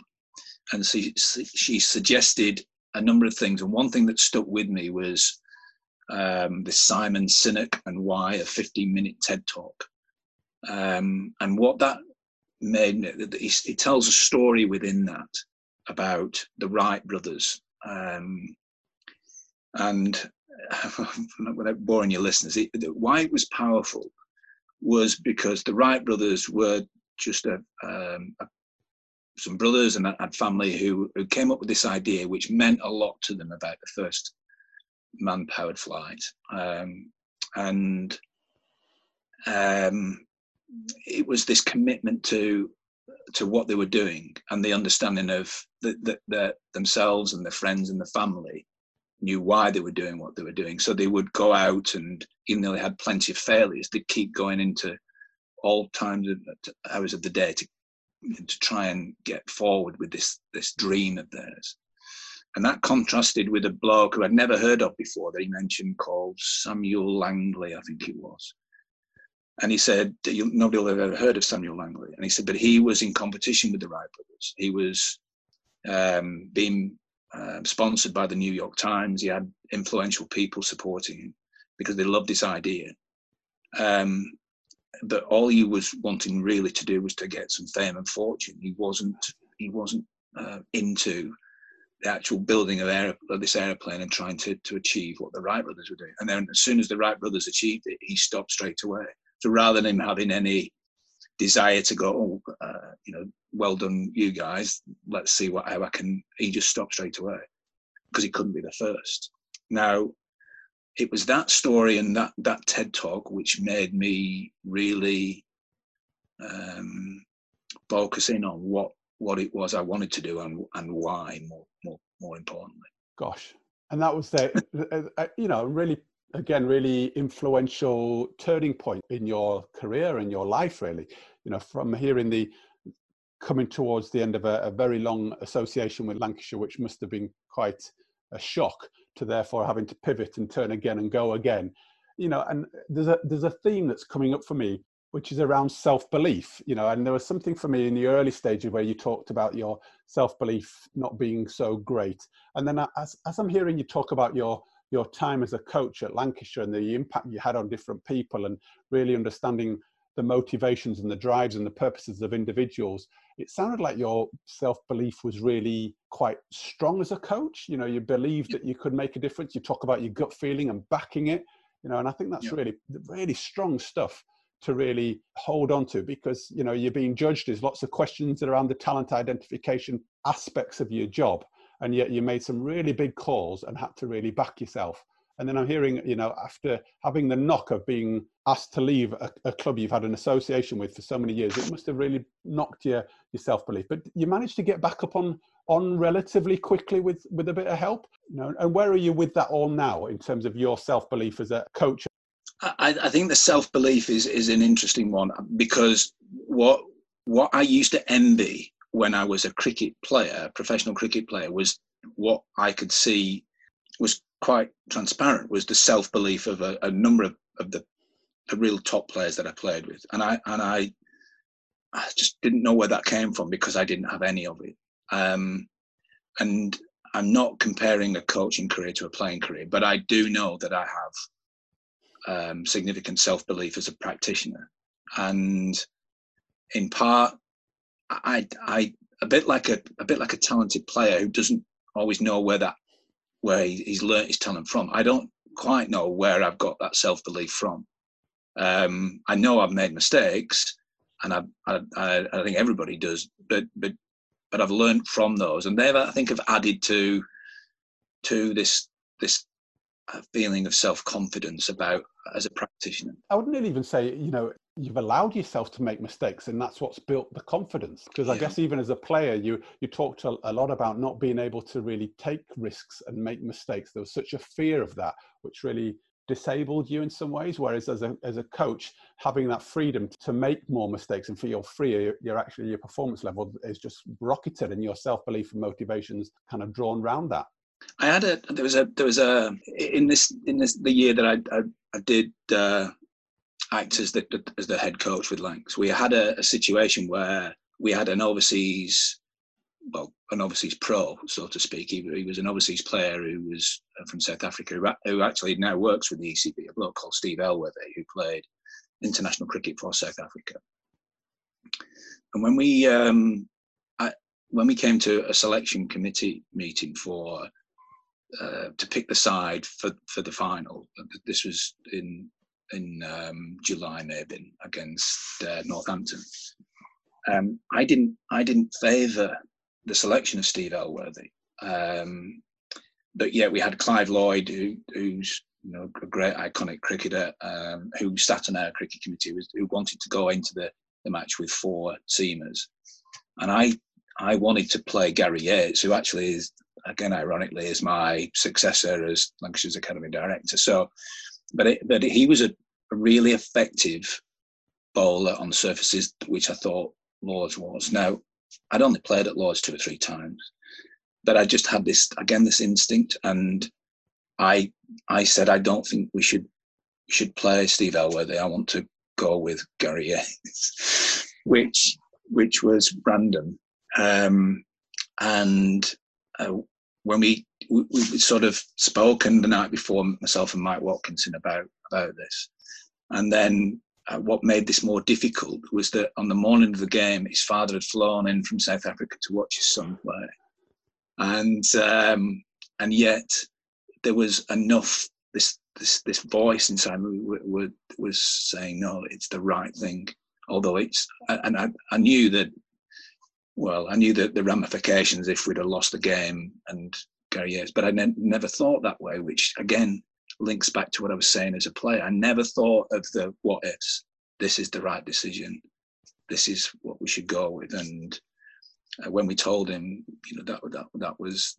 And she, she suggested a number of things. And one thing that stuck with me was um, this Simon Sinek and Why, a 15 minute TED talk. Um, and what that made, he, tells a story within that about the Wright brothers. Um, and [laughs] without boring your listeners, it, why it was powerful was because the Wright brothers were just a, um, a some brothers and had family who, who came up with this idea, which meant a lot to them about the first man-powered flight, um, and um, it was this commitment to to what they were doing and the understanding of that the, themselves and their friends and the family knew why they were doing what they were doing. So they would go out and even though they had plenty of failures, they'd keep going into all times of hours of the day to to try and get forward with this this dream of theirs. And that contrasted with a bloke who I'd never heard of before that he mentioned called Samuel Langley, I think it was. And he said, nobody will have ever heard of Samuel Langley. And he said, but he was in competition with the Wright brothers. He was um, being uh, sponsored by the New York Times. He had influential people supporting him because they loved this idea. Um, but all he was wanting really to do was to get some fame and fortune. He wasn't. He wasn't uh, into the actual building of, air, of this airplane and trying to, to achieve what the Wright brothers were doing. And then as soon as the Wright brothers achieved it, he stopped straight away. So rather than him having any desire to go, oh, uh, you know, well done, you guys, let's see what how I can, he just stopped straight away because he couldn't be the first. Now, it was that story and that, that TED talk which made me really um, focus in on what what it was I wanted to do and and why more more more importantly. Gosh, and that was the uh, uh, you know really again really influential turning point in your career and your life really. You know from hearing the coming towards the end of a, a, very long association with lancashire which must have been quite a shock to therefore having to pivot and turn again and go again. You know and there's a there's a theme that's coming up for me which is around self-belief you know and there was something for me in the early stages where you talked about your self-belief not being so great. And then as, as i'm hearing you talk about your your time as a coach at lancashire and the impact you had on different people and really understanding the motivations and the drives and the purposes of individuals it sounded like your self-belief was really quite strong as a coach. You know you believed that you could make a difference. You talk about your gut feeling and backing it you know and i think that's really really strong stuff to really hold on to because you know you're being judged. There's lots of questions around the talent identification aspects of your job and yet you made some really big calls and had to really back yourself and then i'm hearing you know after having the knock of being asked to leave a, a club you've had an association with for so many years it must have really knocked your your self-belief. But you managed to get back up on on relatively quickly with with a bit of help? You know and where are you with that all now in terms of your self-belief as a coach? I, I think the self belief is is an interesting one because what what I used to envy when I was a cricket player, professional cricket player, was what I could see was quite transparent was the self belief of a, a, number of, of the, the real top players that I played with, and I and I, I just didn't know where that came from because I didn't have any of it. Um, and I'm not comparing a coaching career to a playing career, but I do know that I have um, significant self belief as a practitioner, and in part, I, I a bit like a a bit like a talented player who doesn't always know where that where he's learnt his talent from. I don't quite know where I've got that self belief from. Um, I know I've made mistakes, and I, I, I think everybody does, but but but I've learned from those, and they've I think have added to to this this uh, feeling of self confidence about as a practitioner. I wouldn't even say you know you've allowed yourself to make mistakes and that's what's built the confidence. Because yeah. i guess even as a player you you talked a, a, lot about not being able to really take risks and make mistakes. There was such a fear of that which really disabled you in some ways. Whereas as a as a coach having that freedom to make more mistakes and feel freer you're actually your performance level is just rocketed and your self-belief and motivations kind of drawn around that. I had a there was a there was a in this in this the year that i i, I did uh act as the as the head coach with Lancs. We had a, a situation where we had an overseas, well, an overseas pro, so to speak. He, he was an overseas player who was uh, from South Africa, who actually now works with the ECB. A bloke called Steve Elworthy, who played international cricket for South Africa. And when we um, I, when we came to a selection committee meeting for uh, to pick the side for for the final, this was in in um, July maybe against uh, Northampton. Um, I didn't I didn't favour the selection of Steve Elworthy, um, but yet we had Clive Lloyd, who, who's you know a great iconic cricketer, um, who sat on our cricket committee, who wanted to go into the, the match with four seamers, and I I wanted to play Gary Yates, who actually is again ironically is my successor as Lancashire's academy director. So but it, but he was a, a really effective bowler on surfaces, which I thought Lords was. Now, I'd only played at Lords two or three times, but I just had this again this instinct, and I I said I don't think we should should play Steve Elworthy. I want to go with Gary Yates, [laughs] which which was random. Um, and uh, when we, we we sort of spoken the night before myself and Mike Watkinson about about this, and then uh, what made this more difficult was that on the morning of the game, his father had flown in from South Africa to watch his son play, and um, and yet there was enough this this this voice inside me was saying no, it's the right thing. Although it's and I, I knew that well, I knew that the ramifications if we'd have lost the game and Yates, but I ne- never thought that way, which again links back to what I was saying as a player. I never thought of the what ifs. This is the right decision. This is what we should go with. And uh, when we told him, you know, that that that was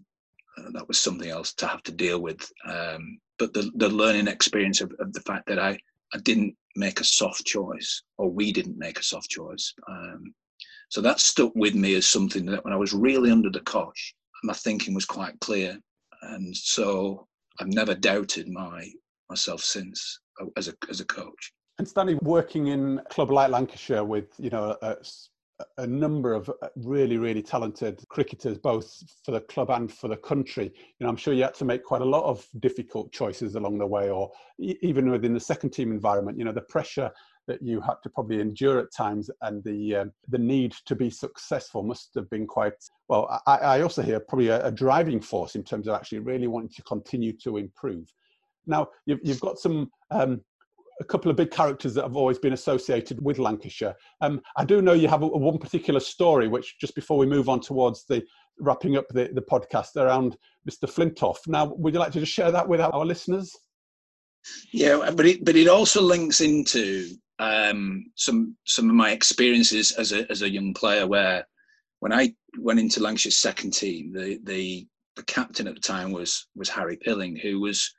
uh, that was something else to have to deal with. Um, but the the learning experience of, of the fact that I I didn't make a soft choice, or we didn't make a soft choice. Um, so that stuck with me as something that when I was really under the cosh, my thinking was quite clear. And so I've never doubted my myself since uh, as a, as a coach. And Stanny, working in club like Lancashire with, you know, a, a number of uh, really, really talented cricketers, both for the club and for the country. You know, I'm sure you had to make quite a lot of difficult choices along the way, or even within the second team environment. You know, the pressure that you had to probably endure at times, and the um, the need to be successful must have been quite well. I, I also hear probably a, a, driving force in terms of actually really wanting to continue to improve. Now you've you've got some. Um, a couple of big characters that have always been associated with Lancashire. Um, I do know you have a, a one particular story, which just before we move on towards the wrapping up the, the podcast around Mr. Flintoff. Now, would you like to just share that with our listeners? Yeah, but it but it also links into um, some some of my experiences as a as a young player, where when I went into Lancashire's second team, the the the captain at the time was was Harry Pilling, who was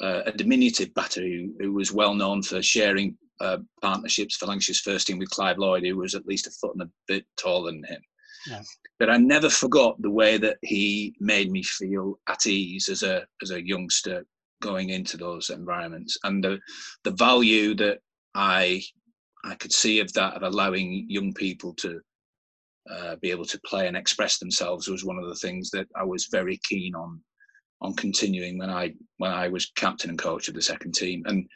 uh, a diminutive batter who, who, was well known for sharing uh, partnerships for Lancashire's first team with Clive Lloyd, who was at least a foot and a bit taller than him. Yeah. But I never forgot the way that he made me feel at ease as a as a youngster going into those environments, and the the value that I I could see of that of allowing young people to uh, be able to play and express themselves was one of the things that I was very keen on on continuing when I when I was captain and coach of the second team. And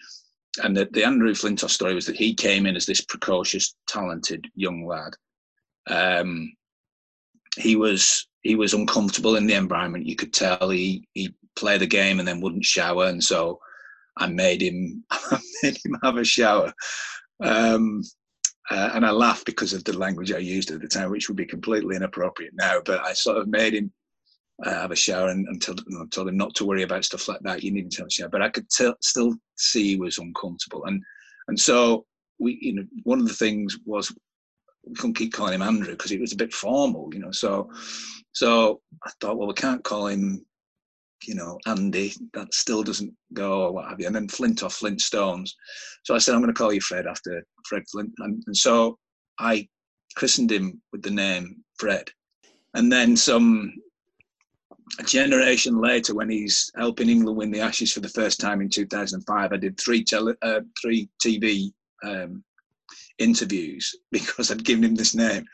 and the, the Andrew Flintoff story was that he came in as this precocious, talented young lad. Um, he was he was uncomfortable in the environment. You could tell he he played the game and then wouldn't shower, and so I made him [laughs] him have a shower. Um, uh, and I laughed because of the language I used at the time, which would be completely inappropriate now. But I sort of made him uh, have a shower and, and told, know, told, him not to worry about stuff like that. You need to have a shower. But I could t- still see he was uncomfortable, and and so we, you know, one of the things was we couldn't keep calling him Andrew because it was a bit formal, you know. So so I thought, well, we can't call him you know, Andy, that still doesn't go or what have you. And then Flint or Flintstones. So I said, I'm going to call you Fred after Fred Flint. And, and so I christened him with the name Fred. And then some a generation later, when he's helping England win the Ashes for the first time in 2005, I did three tele, uh, three TV um, interviews [laughs] because I'd given him this name.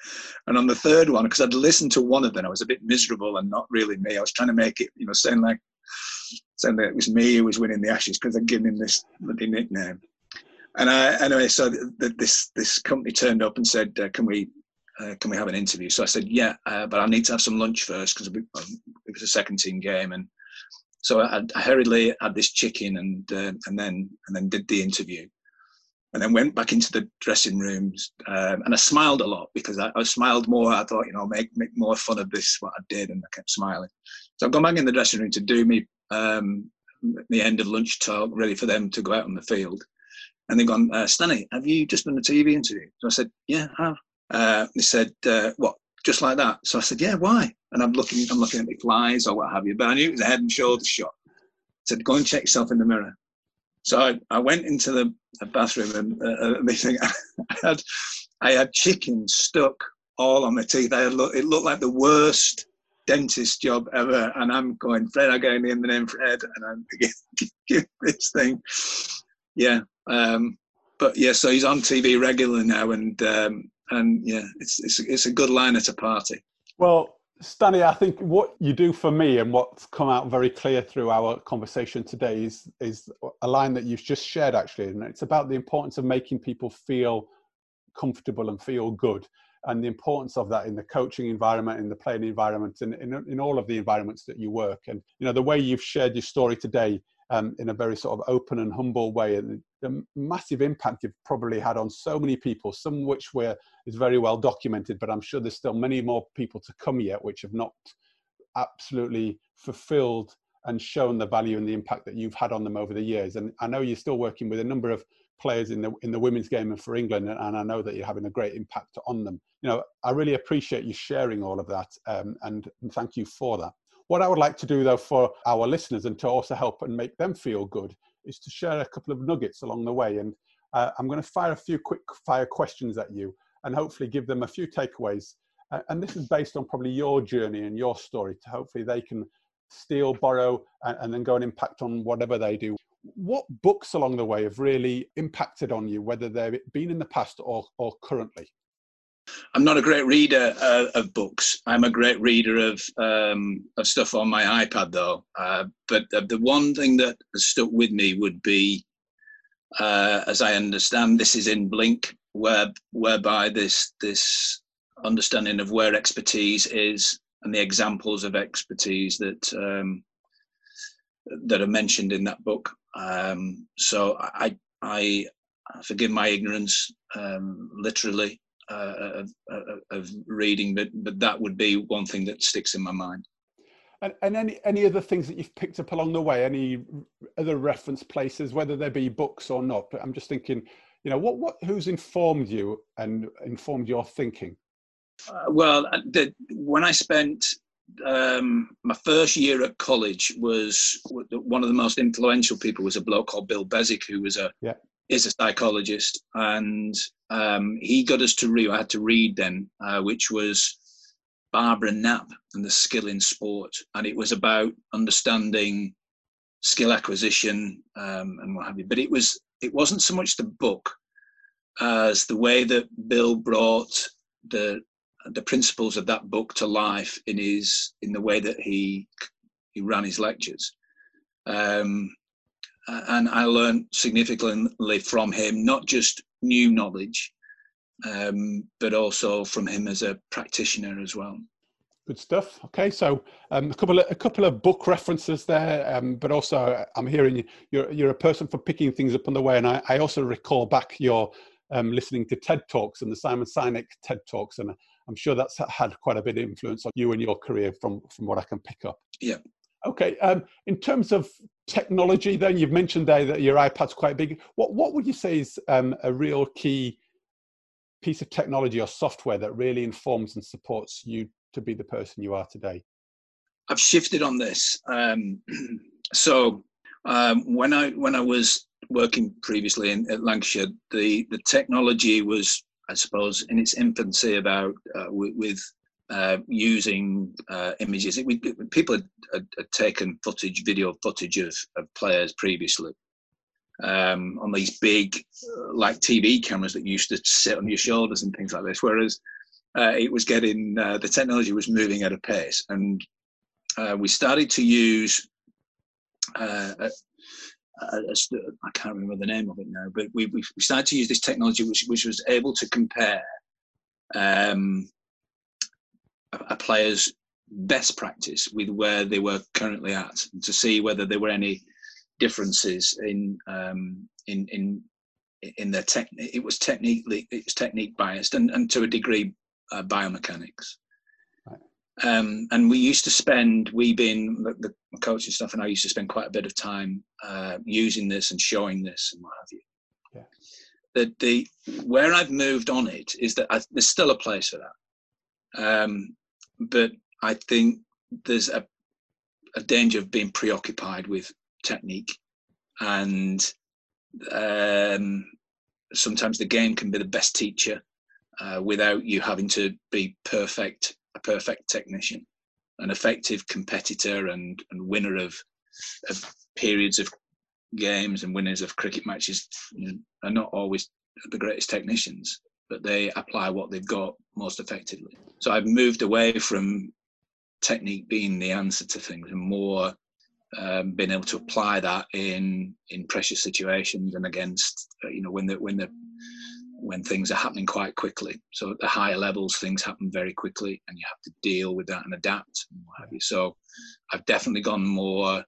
And on the third one, because I'd listened to one of them, I was a bit miserable and not really me. I was trying to make it, you know, saying like, saying that it was me who was winning the Ashes because I'd given him this bloody nickname. And I, anyway, so th- this this company turned up and said, uh, "Can we uh, can we have an interview?" So I said, "Yeah, uh, but I need to have some lunch first because it was a second team game." And so I, I hurriedly had this chicken and uh, and then and then did the interview and then went back into the dressing rooms um, and I smiled a lot because I, I, smiled more. I thought, you know, make make more fun of this what I did, and I kept smiling. So I've gone back in the dressing room to do me um, the end of lunch talk, ready for them to go out on the field. And they've gone, uh, Stanny, have you just done a TV interview? So I said, yeah, I have. Uh, they said, uh, what, just like that? So I said, yeah, why? And I'm looking, I'm looking at the flies or what have you, but I knew it was a head and shoulders shot. I said, go and check yourself in the mirror. So I, I went into the, bathroom and uh, they think [laughs] I had, I had chicken stuck all on my teeth. I had it looked like the worst dentist job ever. And I'm going, Fred, I gave in the name Fred, and I'm [laughs] give this thing. Yeah. Um, but yeah, so he's on TV regularly now, and um, and yeah, it's it's it's a good line at a party. Well, Stanny, I think what you do for me and what's come out very clear through our conversation today is is a line that you've just shared actually, and it's about the importance of making people feel comfortable and feel good, and the importance of that in the coaching environment, in the playing environment, and in, in all of the environments that you work. And you know the way you've shared your story today um, in a very sort of open and humble way. And the massive impact you've probably had on so many people, some which were is very well documented, but I'm sure there's still many more people to come yet which have not absolutely fulfilled and shown the value and the impact that you've had on them over the years. And I know you're still working with a number of players in the in the women's game and for England, and I know that you're having a great impact on them. You know, I really appreciate you sharing all of that, um, and, and thank you for that. What I would like to do, though, for our listeners and to also help and make them feel good is to share a couple of nuggets along the way. And uh, I'm going to fire a few quick fire questions at you and hopefully give them a few takeaways. Uh, and this is based on probably your journey and your story to hopefully they can steal, borrow, and, and then go and impact on whatever they do. What books along the way have really impacted on you, whether they've been in the past or, or currently? I'm not a great reader uh, of books. I'm a great reader of um, of stuff on my iPad, though. Uh, but the one thing that has stuck with me would be, uh, as I understand, this is in Blink, where whereby this this understanding of where expertise is and the examples of expertise that um, that are mentioned in that book. Um, so I I forgive my ignorance, um, literally uh, of, of, reading, but but that would be one thing that sticks in my mind. And, and any any other things that you've picked up along the way? Any other reference places, whether they be books or not? But I'm just thinking, you know, what what who's informed you and informed your thinking? Uh, well, uh, the, when I spent um, my first year at college was one of the most influential people was a bloke called Bill Beswick, who was a yeah. Is a psychologist, and um, he got us to read. I had to read then, uh, which was Barbara Knapp and the skill in sport, and it was about understanding skill acquisition um, and what have you. But it was it wasn't so much the book as the way that Bill brought the the principles of that book to life in his in the way that he he ran his lectures. Um, and I learned significantly from him, not just new knowledge, um, but also from him as a practitioner as well. Good stuff. Okay, so um, a couple of a couple of book references there, um, but also uh, I'm hearing you're you're a person for picking things up on the way, and I, I also recall back your um, listening to TED talks and the Simon Sinek TED talks, and I'm sure that's had quite a bit of influence on you and your career from from what I can pick up. Yeah. Okay. Um, in terms of technology, then you've mentioned there that your iPad's quite big. What what would you say is um, a real key piece of technology or software that really informs and supports you to be the person you are today? I've shifted on this. Um, [clears throat] so um, when I when I was working previously in at Lancashire, the the technology was, I suppose, in its infancy about uh, with, with uh, using uh, images. We, people had, had, taken footage, video footage of, of players previously um, on these big, uh, like TV cameras that used to sit on your shoulders and things like this. Whereas uh, it was getting uh, the technology was moving at a pace, and we started to use. A, a, a, I can't remember the name of it now, but we, we started to use this technology which, which was able to compare um, a, player's best practice with where they were currently at, to see whether there were any differences in um, in in in their tech. It was technically it was technique biased, and, and to a degree uh, biomechanics. Um, and we used to spend, we being the, the coach and stuff, and I used to spend quite a bit of time uh, using this and showing this and what have you. Yeah. That the where I've moved on it is that I, there's still a place for that, um, but I think there's a, a danger of being preoccupied with technique, and um, sometimes the game can be the best teacher uh, without you having to be perfect, a perfect technician, an effective competitor and, and winner of, of periods of games and winners of cricket matches are not always the greatest technicians, but they apply what they've got most effectively. So I've moved away from technique being the answer to things and more um, being able to apply that in in pressure situations and against uh, you know when the when the when things are happening quite quickly. So at the higher levels, things happen very quickly, and you have to deal with that and adapt and what have you. So I've definitely gone more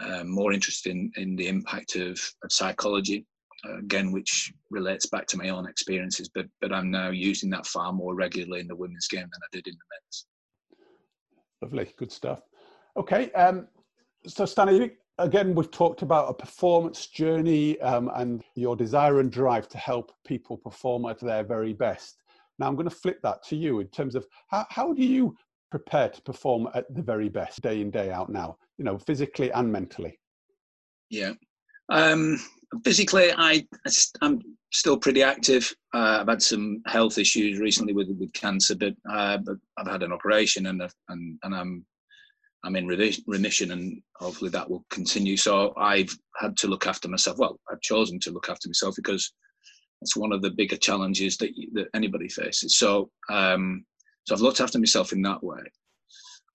uh, more interested in, in the impact of, of psychology again, which relates back to my own experiences. But but I'm now using that far more regularly in the women's game than I did in the men's. Lovely, good stuff. Okay, um, so Stanny, again, we've talked about a performance journey um, and your desire and drive to help people perform at their very best. Now, I'm going to flip that to you in terms of how, how do you prepare to perform at the very best day in, day out now, you know, physically and mentally? Yeah. Um, physically, I, I'm still pretty active. Uh, I've had some health issues recently with, with cancer, but, uh, but I've had an operation and, and, and I'm I'm in remission and hopefully that will continue. So I've had to look after myself. Well, I've chosen to look after myself because it's one of the bigger challenges that, that anybody faces. So, um, so I've looked after myself in that way.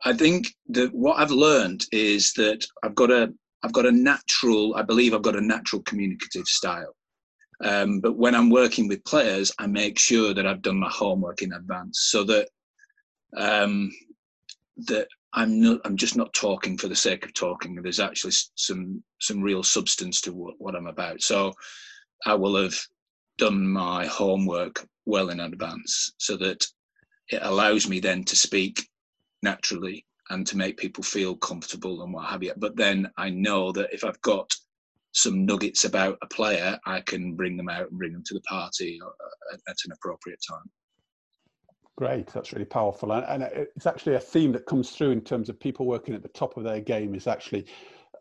I think that what I've learned is that I've got a, I've got a natural, I believe I've got a natural communicative style. Um, but when I'm working with players, I make sure that I've done my homework in advance so that um, that I'm not. I'm just not talking for the sake of talking. There's actually some some real substance to what, what I'm about. So I will have done my homework well in advance, so that it allows me then to speak naturally and to make people feel comfortable and what have you. But then I know that if I've got some nuggets about a player, I can bring them out and bring them to the party uh, at an appropriate time. Great, that's really powerful, and, and, it's actually a theme that comes through in terms of people working at the top of their game. Is actually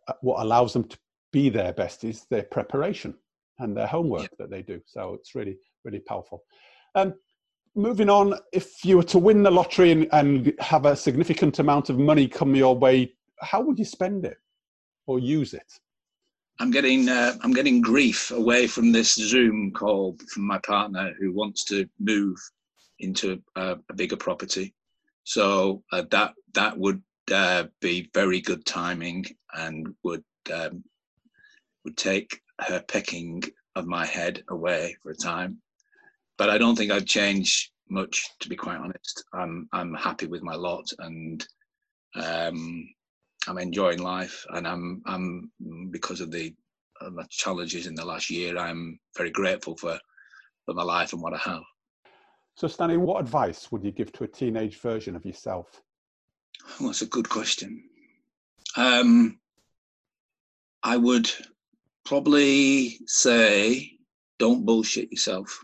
uh, what allows them to be their best is their preparation and their homework yeah. that they do. So it's really, really powerful. Um, moving on, if you were to win the lottery and, and have a significant amount of money come your way, how would you spend it or use it? I'm getting uh, I'm getting grief away from this Zoom call from my partner who wants to move into a, a bigger property. So uh, that that would uh, be very good timing and would um, would take her pecking of my head away for a time. But I don't think I'd change much, to be quite honest. I'm I'm happy with my lot, and um, I'm enjoying life, and I'm I'm because of the my challenges in the last year. I'm very grateful for for my life and what I have. So, Stanny, what advice would you give to a teenage version of yourself? Well, that's a good question. Um, I would probably say don't bullshit yourself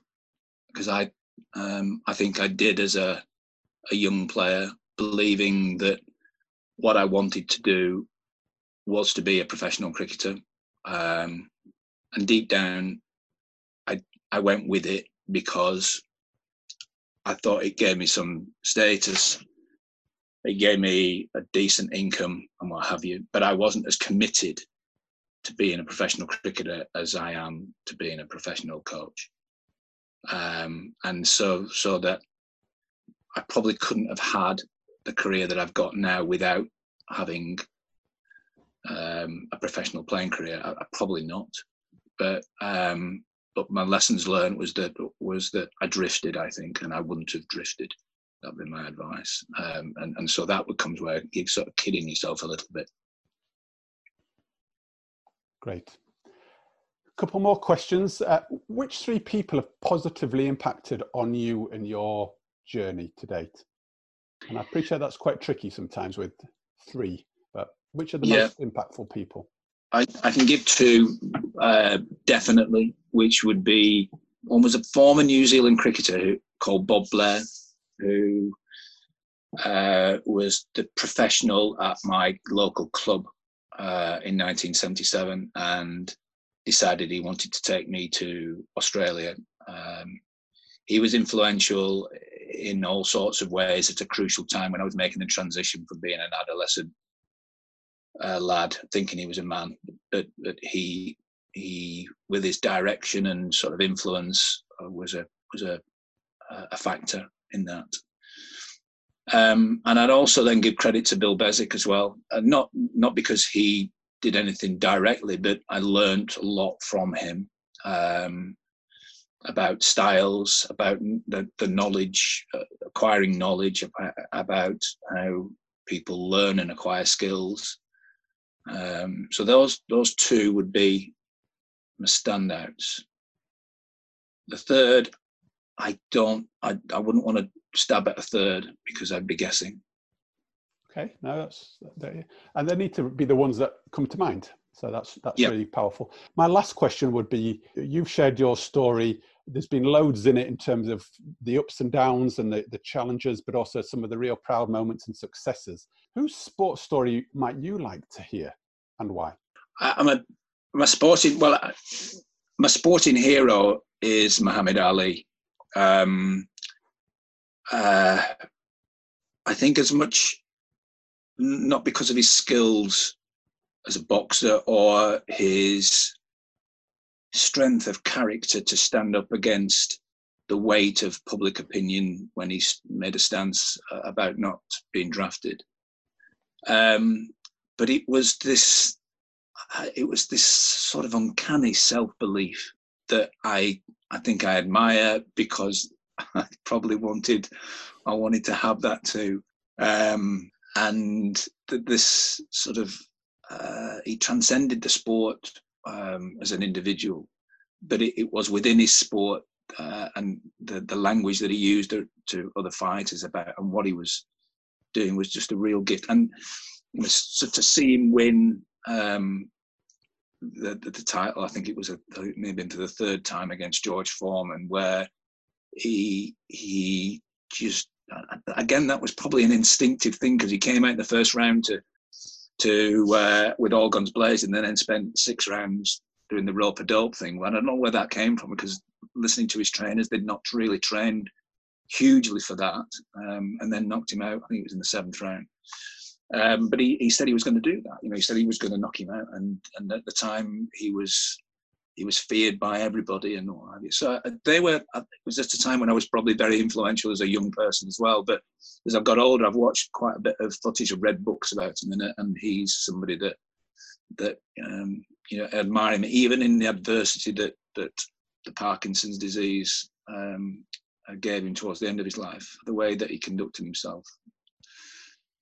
because I um, I think I did as a a young player, believing that what I wanted to do was to be a professional cricketer, um, and deep down, I I went with it because I thought it gave me some status. It gave me a decent income and what have you, but I wasn't as committed to being a professional cricketer as I am to being a professional coach. Um, and so, so that I probably couldn't have had the career that I've got now without having um, a professional playing career. I, I probably not, but um, but my lessons learned was that was that I drifted, I think, and I wouldn't have drifted. That'd be my advice. Um, and and so that would comes where you're sort of kidding yourself a little bit. Great. Couple more questions. Uh, which three people have positively impacted on you and your journey to date? And I appreciate that's quite tricky sometimes with three, but which are the yeah. most impactful people? I, I can give two uh, definitely, which would be one was a former New Zealand cricketer who, called Bob Blair, who uh, was the professional at my local club uh, in 1977 and decided he wanted to take me to Australia. Um, he was influential in all sorts of ways at a crucial time when I was making the transition from being an adolescent uh, lad, thinking he was a man, but, but he he with his direction and sort of influence uh, was a was a a factor in that. Um, and I'd also then give credit to Bill Beswick as well, uh, not not because he did anything directly, but I learned a lot from him um, about styles, about the, the knowledge, uh, acquiring knowledge about, about, how people learn and acquire skills. Um, so those those two would be my standouts. The third, I don't, I, I wouldn't want to stab at a third because I'd be guessing. Okay, no, that's there. and they need to be the ones that come to mind. So that's that's yep. really powerful. My last question would be: You've shared your story. There's been loads in it in terms of the ups and downs and the, the challenges, but also some of the real proud moments and successes. Whose sports story might you like to hear, and why? I'm a my sporting well, my sporting hero is Muhammad Ali. Um, uh, I think as much not because of his skills as a boxer or his strength of character to stand up against the weight of public opinion when he made a stance uh, about not being drafted. Um, but it was this, uh, it was this sort of uncanny self-belief that I, I think I admire because [laughs] I probably wanted, I wanted to have that too. Um, and th- this sort of uh, he transcended the sport um, as an individual, but it, it was within his sport uh, and the, the language that he used to, to, other fighters about and what he was doing was just a real gift. And you know, so to see him win um, the, the, the, title, I think it was a, maybe into the third time against George Foreman, where he he just again, that was probably an instinctive thing because he came out in the first round to to uh, with all guns blazing, and then spent six rounds doing the rope a dope thing. Well, I don't know where that came from because listening to his trainers, they'd not really trained hugely for that, um, and then knocked him out. I think it was in the seventh round. Um, but he, he said he was going to do that. You know, he said he was going to knock him out, and and at the time he was he was feared by everybody and have you. So uh, they were. Uh, it was just a time when I was probably very influential as a young person as well. But as I've got older, I've watched quite a bit of footage. I've read books about him, and, and he's somebody that that um, you know admire him even in the adversity that that the Parkinson's disease um, uh, gave him towards the end of his life. The way that he conducted himself,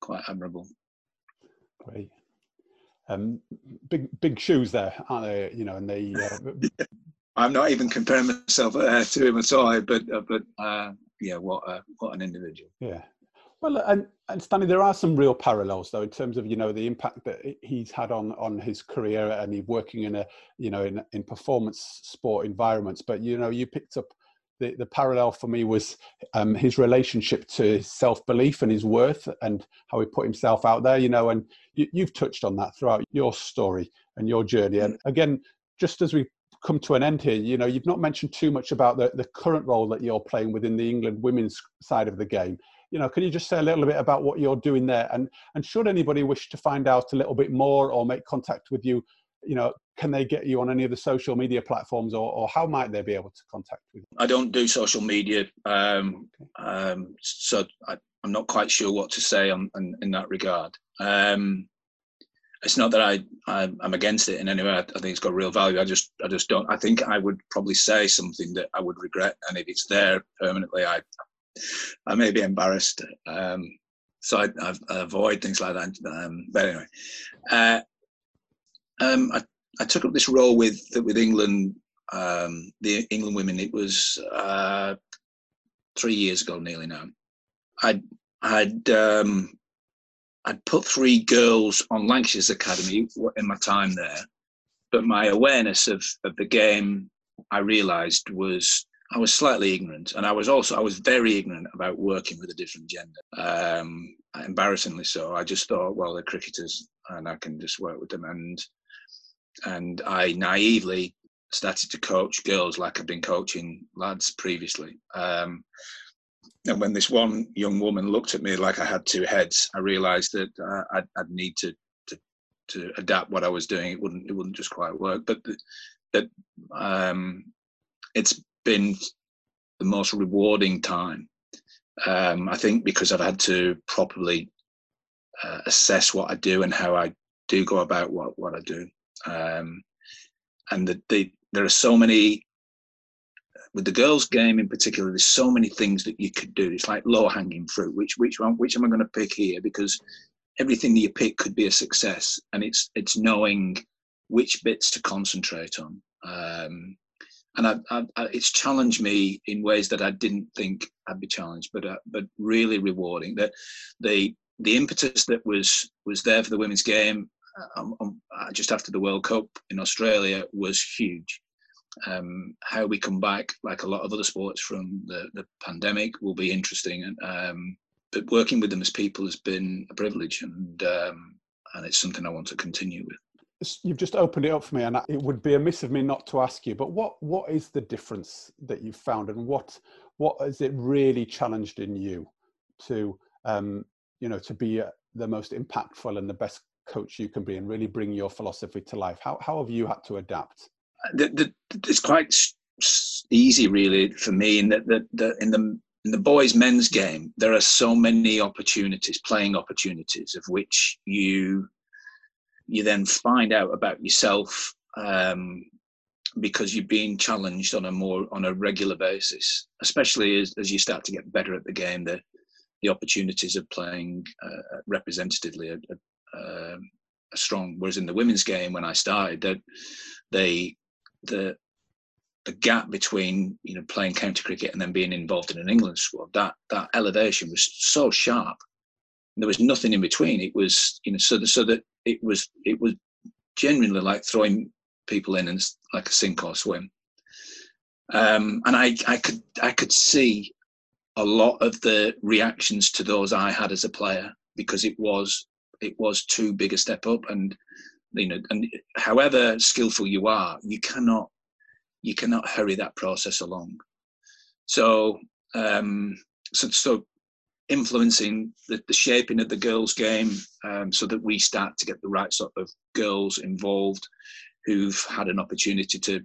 quite admirable. Great. Um, big big shoes there, aren't they? You know, and they. Uh, [laughs] I'm not even comparing myself uh, to him at all, but uh, but uh, yeah, what a, what an individual. Yeah. Well, and, and Stanny, there are some real parallels though in terms of you know the impact that he's had on on his career and he working in a you know in in performance sport environments. But you know, you picked up the, the parallel for me was um, his relationship to his self belief and his worth and how he put himself out there. You know, and you, you've touched on that throughout your story and your journey. And again, just as we come to an end here, you know, you've not mentioned too much about the, the current role that you're playing within the England women's side of the game. You know, can you just say a little bit about what you're doing there? And and should anybody wish to find out a little bit more or make contact with you, you know, can they get you on any of the social media platforms or, or how might they be able to contact you? I don't do social media, um, um, so I, am not quite sure what to say on, on in that regard. Um, it's not that I, I am against it in any way. I, I think it's got real value. I just I just don't. I think I would probably say something that I would regret, and if it's there permanently, I I may be embarrassed. Um, so I, I, avoid things like that. Um, but anyway, uh, um, I, I took up this role with with England, um, the England women. It was uh, three years ago, nearly now. I I'd um, I'd put three girls on Lancashire's academy in my time there, but my awareness of, of the game, I realised was I was slightly ignorant, and I was also I was very ignorant about working with a different gender. Um, embarrassingly so. I just thought, well, they're cricketers, and I can just work with them. And and I naively started to coach girls like I've been coaching lads previously. Um, and when this one young woman looked at me like I had two heads, I realised that uh, I'd, I'd, need to, to, to adapt what I was doing. It wouldn't it wouldn't just quite work. But that um, it's been the most rewarding time. Um, I think because I've had to properly uh, assess what I do and how I do go about what what I do. Um, and the, the, there are so many with the girls' game in particular, there's so many things that you could do. It's like low hanging fruit. Which which one? Which am I going to pick here? Because everything that you pick could be a success, and it's it's knowing which bits to concentrate on. Um, and I, I, I, it's challenged me in ways that I didn't think I'd be challenged, but uh, but really rewarding. That the the impetus that was was there for the women's game um, um, just after the World Cup in Australia was huge um, how we come back, like a lot of other sports from the, the pandemic, will be interesting. And um, but working with them as people has been a privilege, and um, and it's something I want to continue with. You've just opened it up for me, and it would be amiss of me not to ask you. But what what is the difference that you've found, and what what has it really challenged in you to um, you know to be uh, the most impactful and the best coach you can be, and really bring your philosophy to life? How how have you had to adapt? The, the, it's quite easy, really, for me. In that, the, in the in the boys' men's game, there are so many opportunities, playing opportunities, of which you you then find out about yourself um, because you're being challenged on a more on a regular basis, especially as, as you start to get better at the game. The the opportunities of playing uh, representatively are, are, um, are, strong. Whereas in the women's game, when I started, that they the the gap between you know playing county cricket and then being involved in an England squad that that elevation was so sharp. There was nothing in between. It was you know so that, so that it was it was genuinely like throwing people in and like a sink or swim. Um, and I I could I could see a lot of the reactions to those I had as a player because it was it was too big a step up and you know, and however skillful you are, you cannot you cannot hurry that process along. So, um, so, so influencing the, the shaping of the girls' game, um, so that we start to get the right sort of girls involved, who've had an opportunity to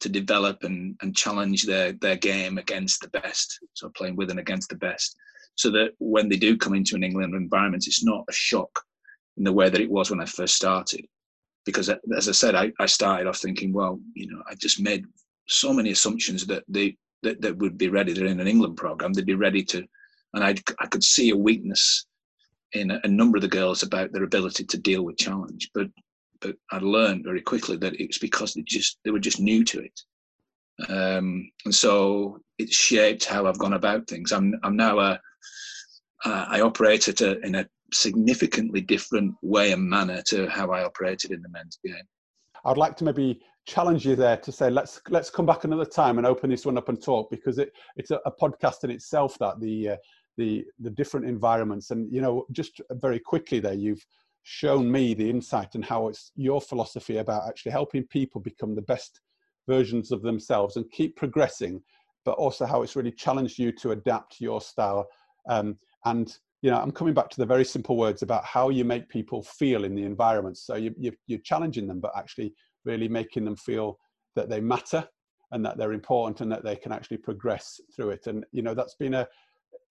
to develop and, and challenge their their game against the best. So playing with and against the best, so that when they do come into an England environment, it's not a shock in the way that it was when I first started. Because as I said, I, I started off thinking, well, you know, I just made so many assumptions that they that, that would be ready. They're in an England program. They'd be ready to, and I I could see a weakness in a, a number of the girls about their ability to deal with challenge. But but I learned very quickly that it was because they just they were just new to it, um, and so it shaped how I've gone about things. I'm I'm now a uh, I operate at a, in a significantly different way and manner to how I operated in the men's game. I'd like to maybe challenge you there to say let's let's come back another time and open this one up and talk because it it's a, a podcast in itself that the uh, the the different environments and you know just very quickly there you've shown me the insight and how it's your philosophy about actually helping people become the best versions of themselves and keep progressing but also how it's really challenged you to adapt your style um, and you know i'm coming back to the very simple words about how you make people feel in the environment so you, you, you're challenging them but actually really making them feel that they matter and that they're important and that they can actually progress through it and you know that's been a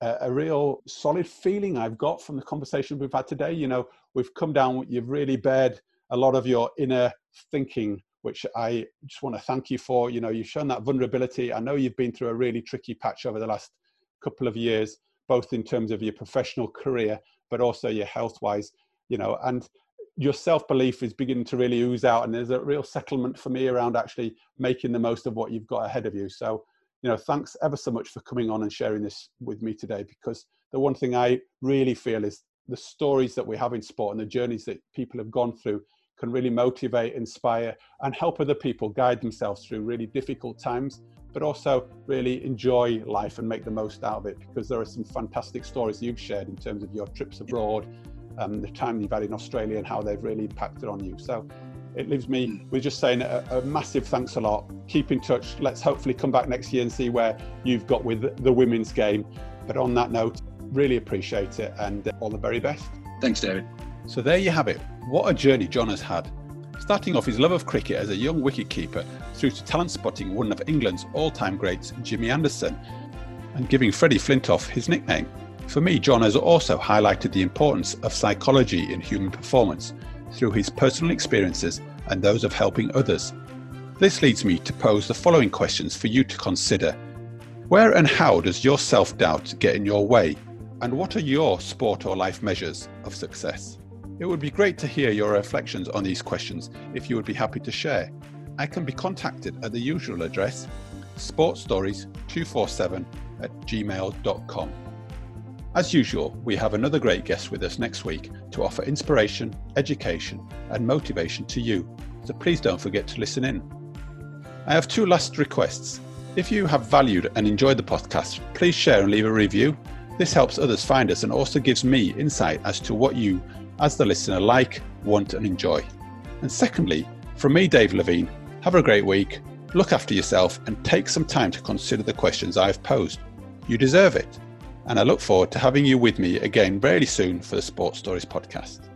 a, real solid feeling I've got from the conversation we've had today. You know, we've come down, you've really bared a lot of your inner thinking, which I just want to thank you for. You know, you've shown that vulnerability. I know you've been through a really tricky patch over the last couple of years, both in terms of your professional career, but also your health wise, you know, and your self belief is beginning to really ooze out. And there's a real settlement for me around actually making the most of what you've got ahead of you. So, you know, thanks ever so much for coming on and sharing this with me today. Because the one thing I really feel is the stories that we have in sport and the journeys that people have gone through can really motivate, inspire, and help other people guide themselves through really difficult times, but also really enjoy life and make the most out of it. Because there are some fantastic stories you've shared in terms of your trips abroad, um, the time you've had in Australia, and how they've really impacted on you. So it leaves me with just saying a, a, massive thanks a lot. Keep in touch. Let's hopefully come back next year and see where you've got with the women's game. But on that note, really appreciate it and all the very best. Thanks, David. So there you have it. What a journey John has had. Starting off his love of cricket as a young wicketkeeper through to talent spotting one of England's all time greats, Jimmy Anderson, and giving Freddie Flintoff his nickname. For me, John has also highlighted the importance of psychology in human performance through his personal experiences and those of helping others. This leads me to pose the following questions for you to consider. Where and how does your self doubt get in your way? And what are your sport or life measures of success? It would be great to hear your reflections on these questions if you would be happy to share. I can be contacted at the usual address sportstories247 at gmail.com. As usual, we have another great guest with us next week to offer inspiration, education, and motivation to you, so please don't forget to listen in. I have two last requests. If you have valued and enjoyed the podcast, please share and leave a review. This helps others find us and also gives me insight as to what you, as the listener, like, want, and enjoy. And secondly, from me, Dave Levine, have a great week, look after yourself, and take some time to consider the questions I've posed. You deserve it and I look forward to having you with me again very soon for the Sports Stories podcast.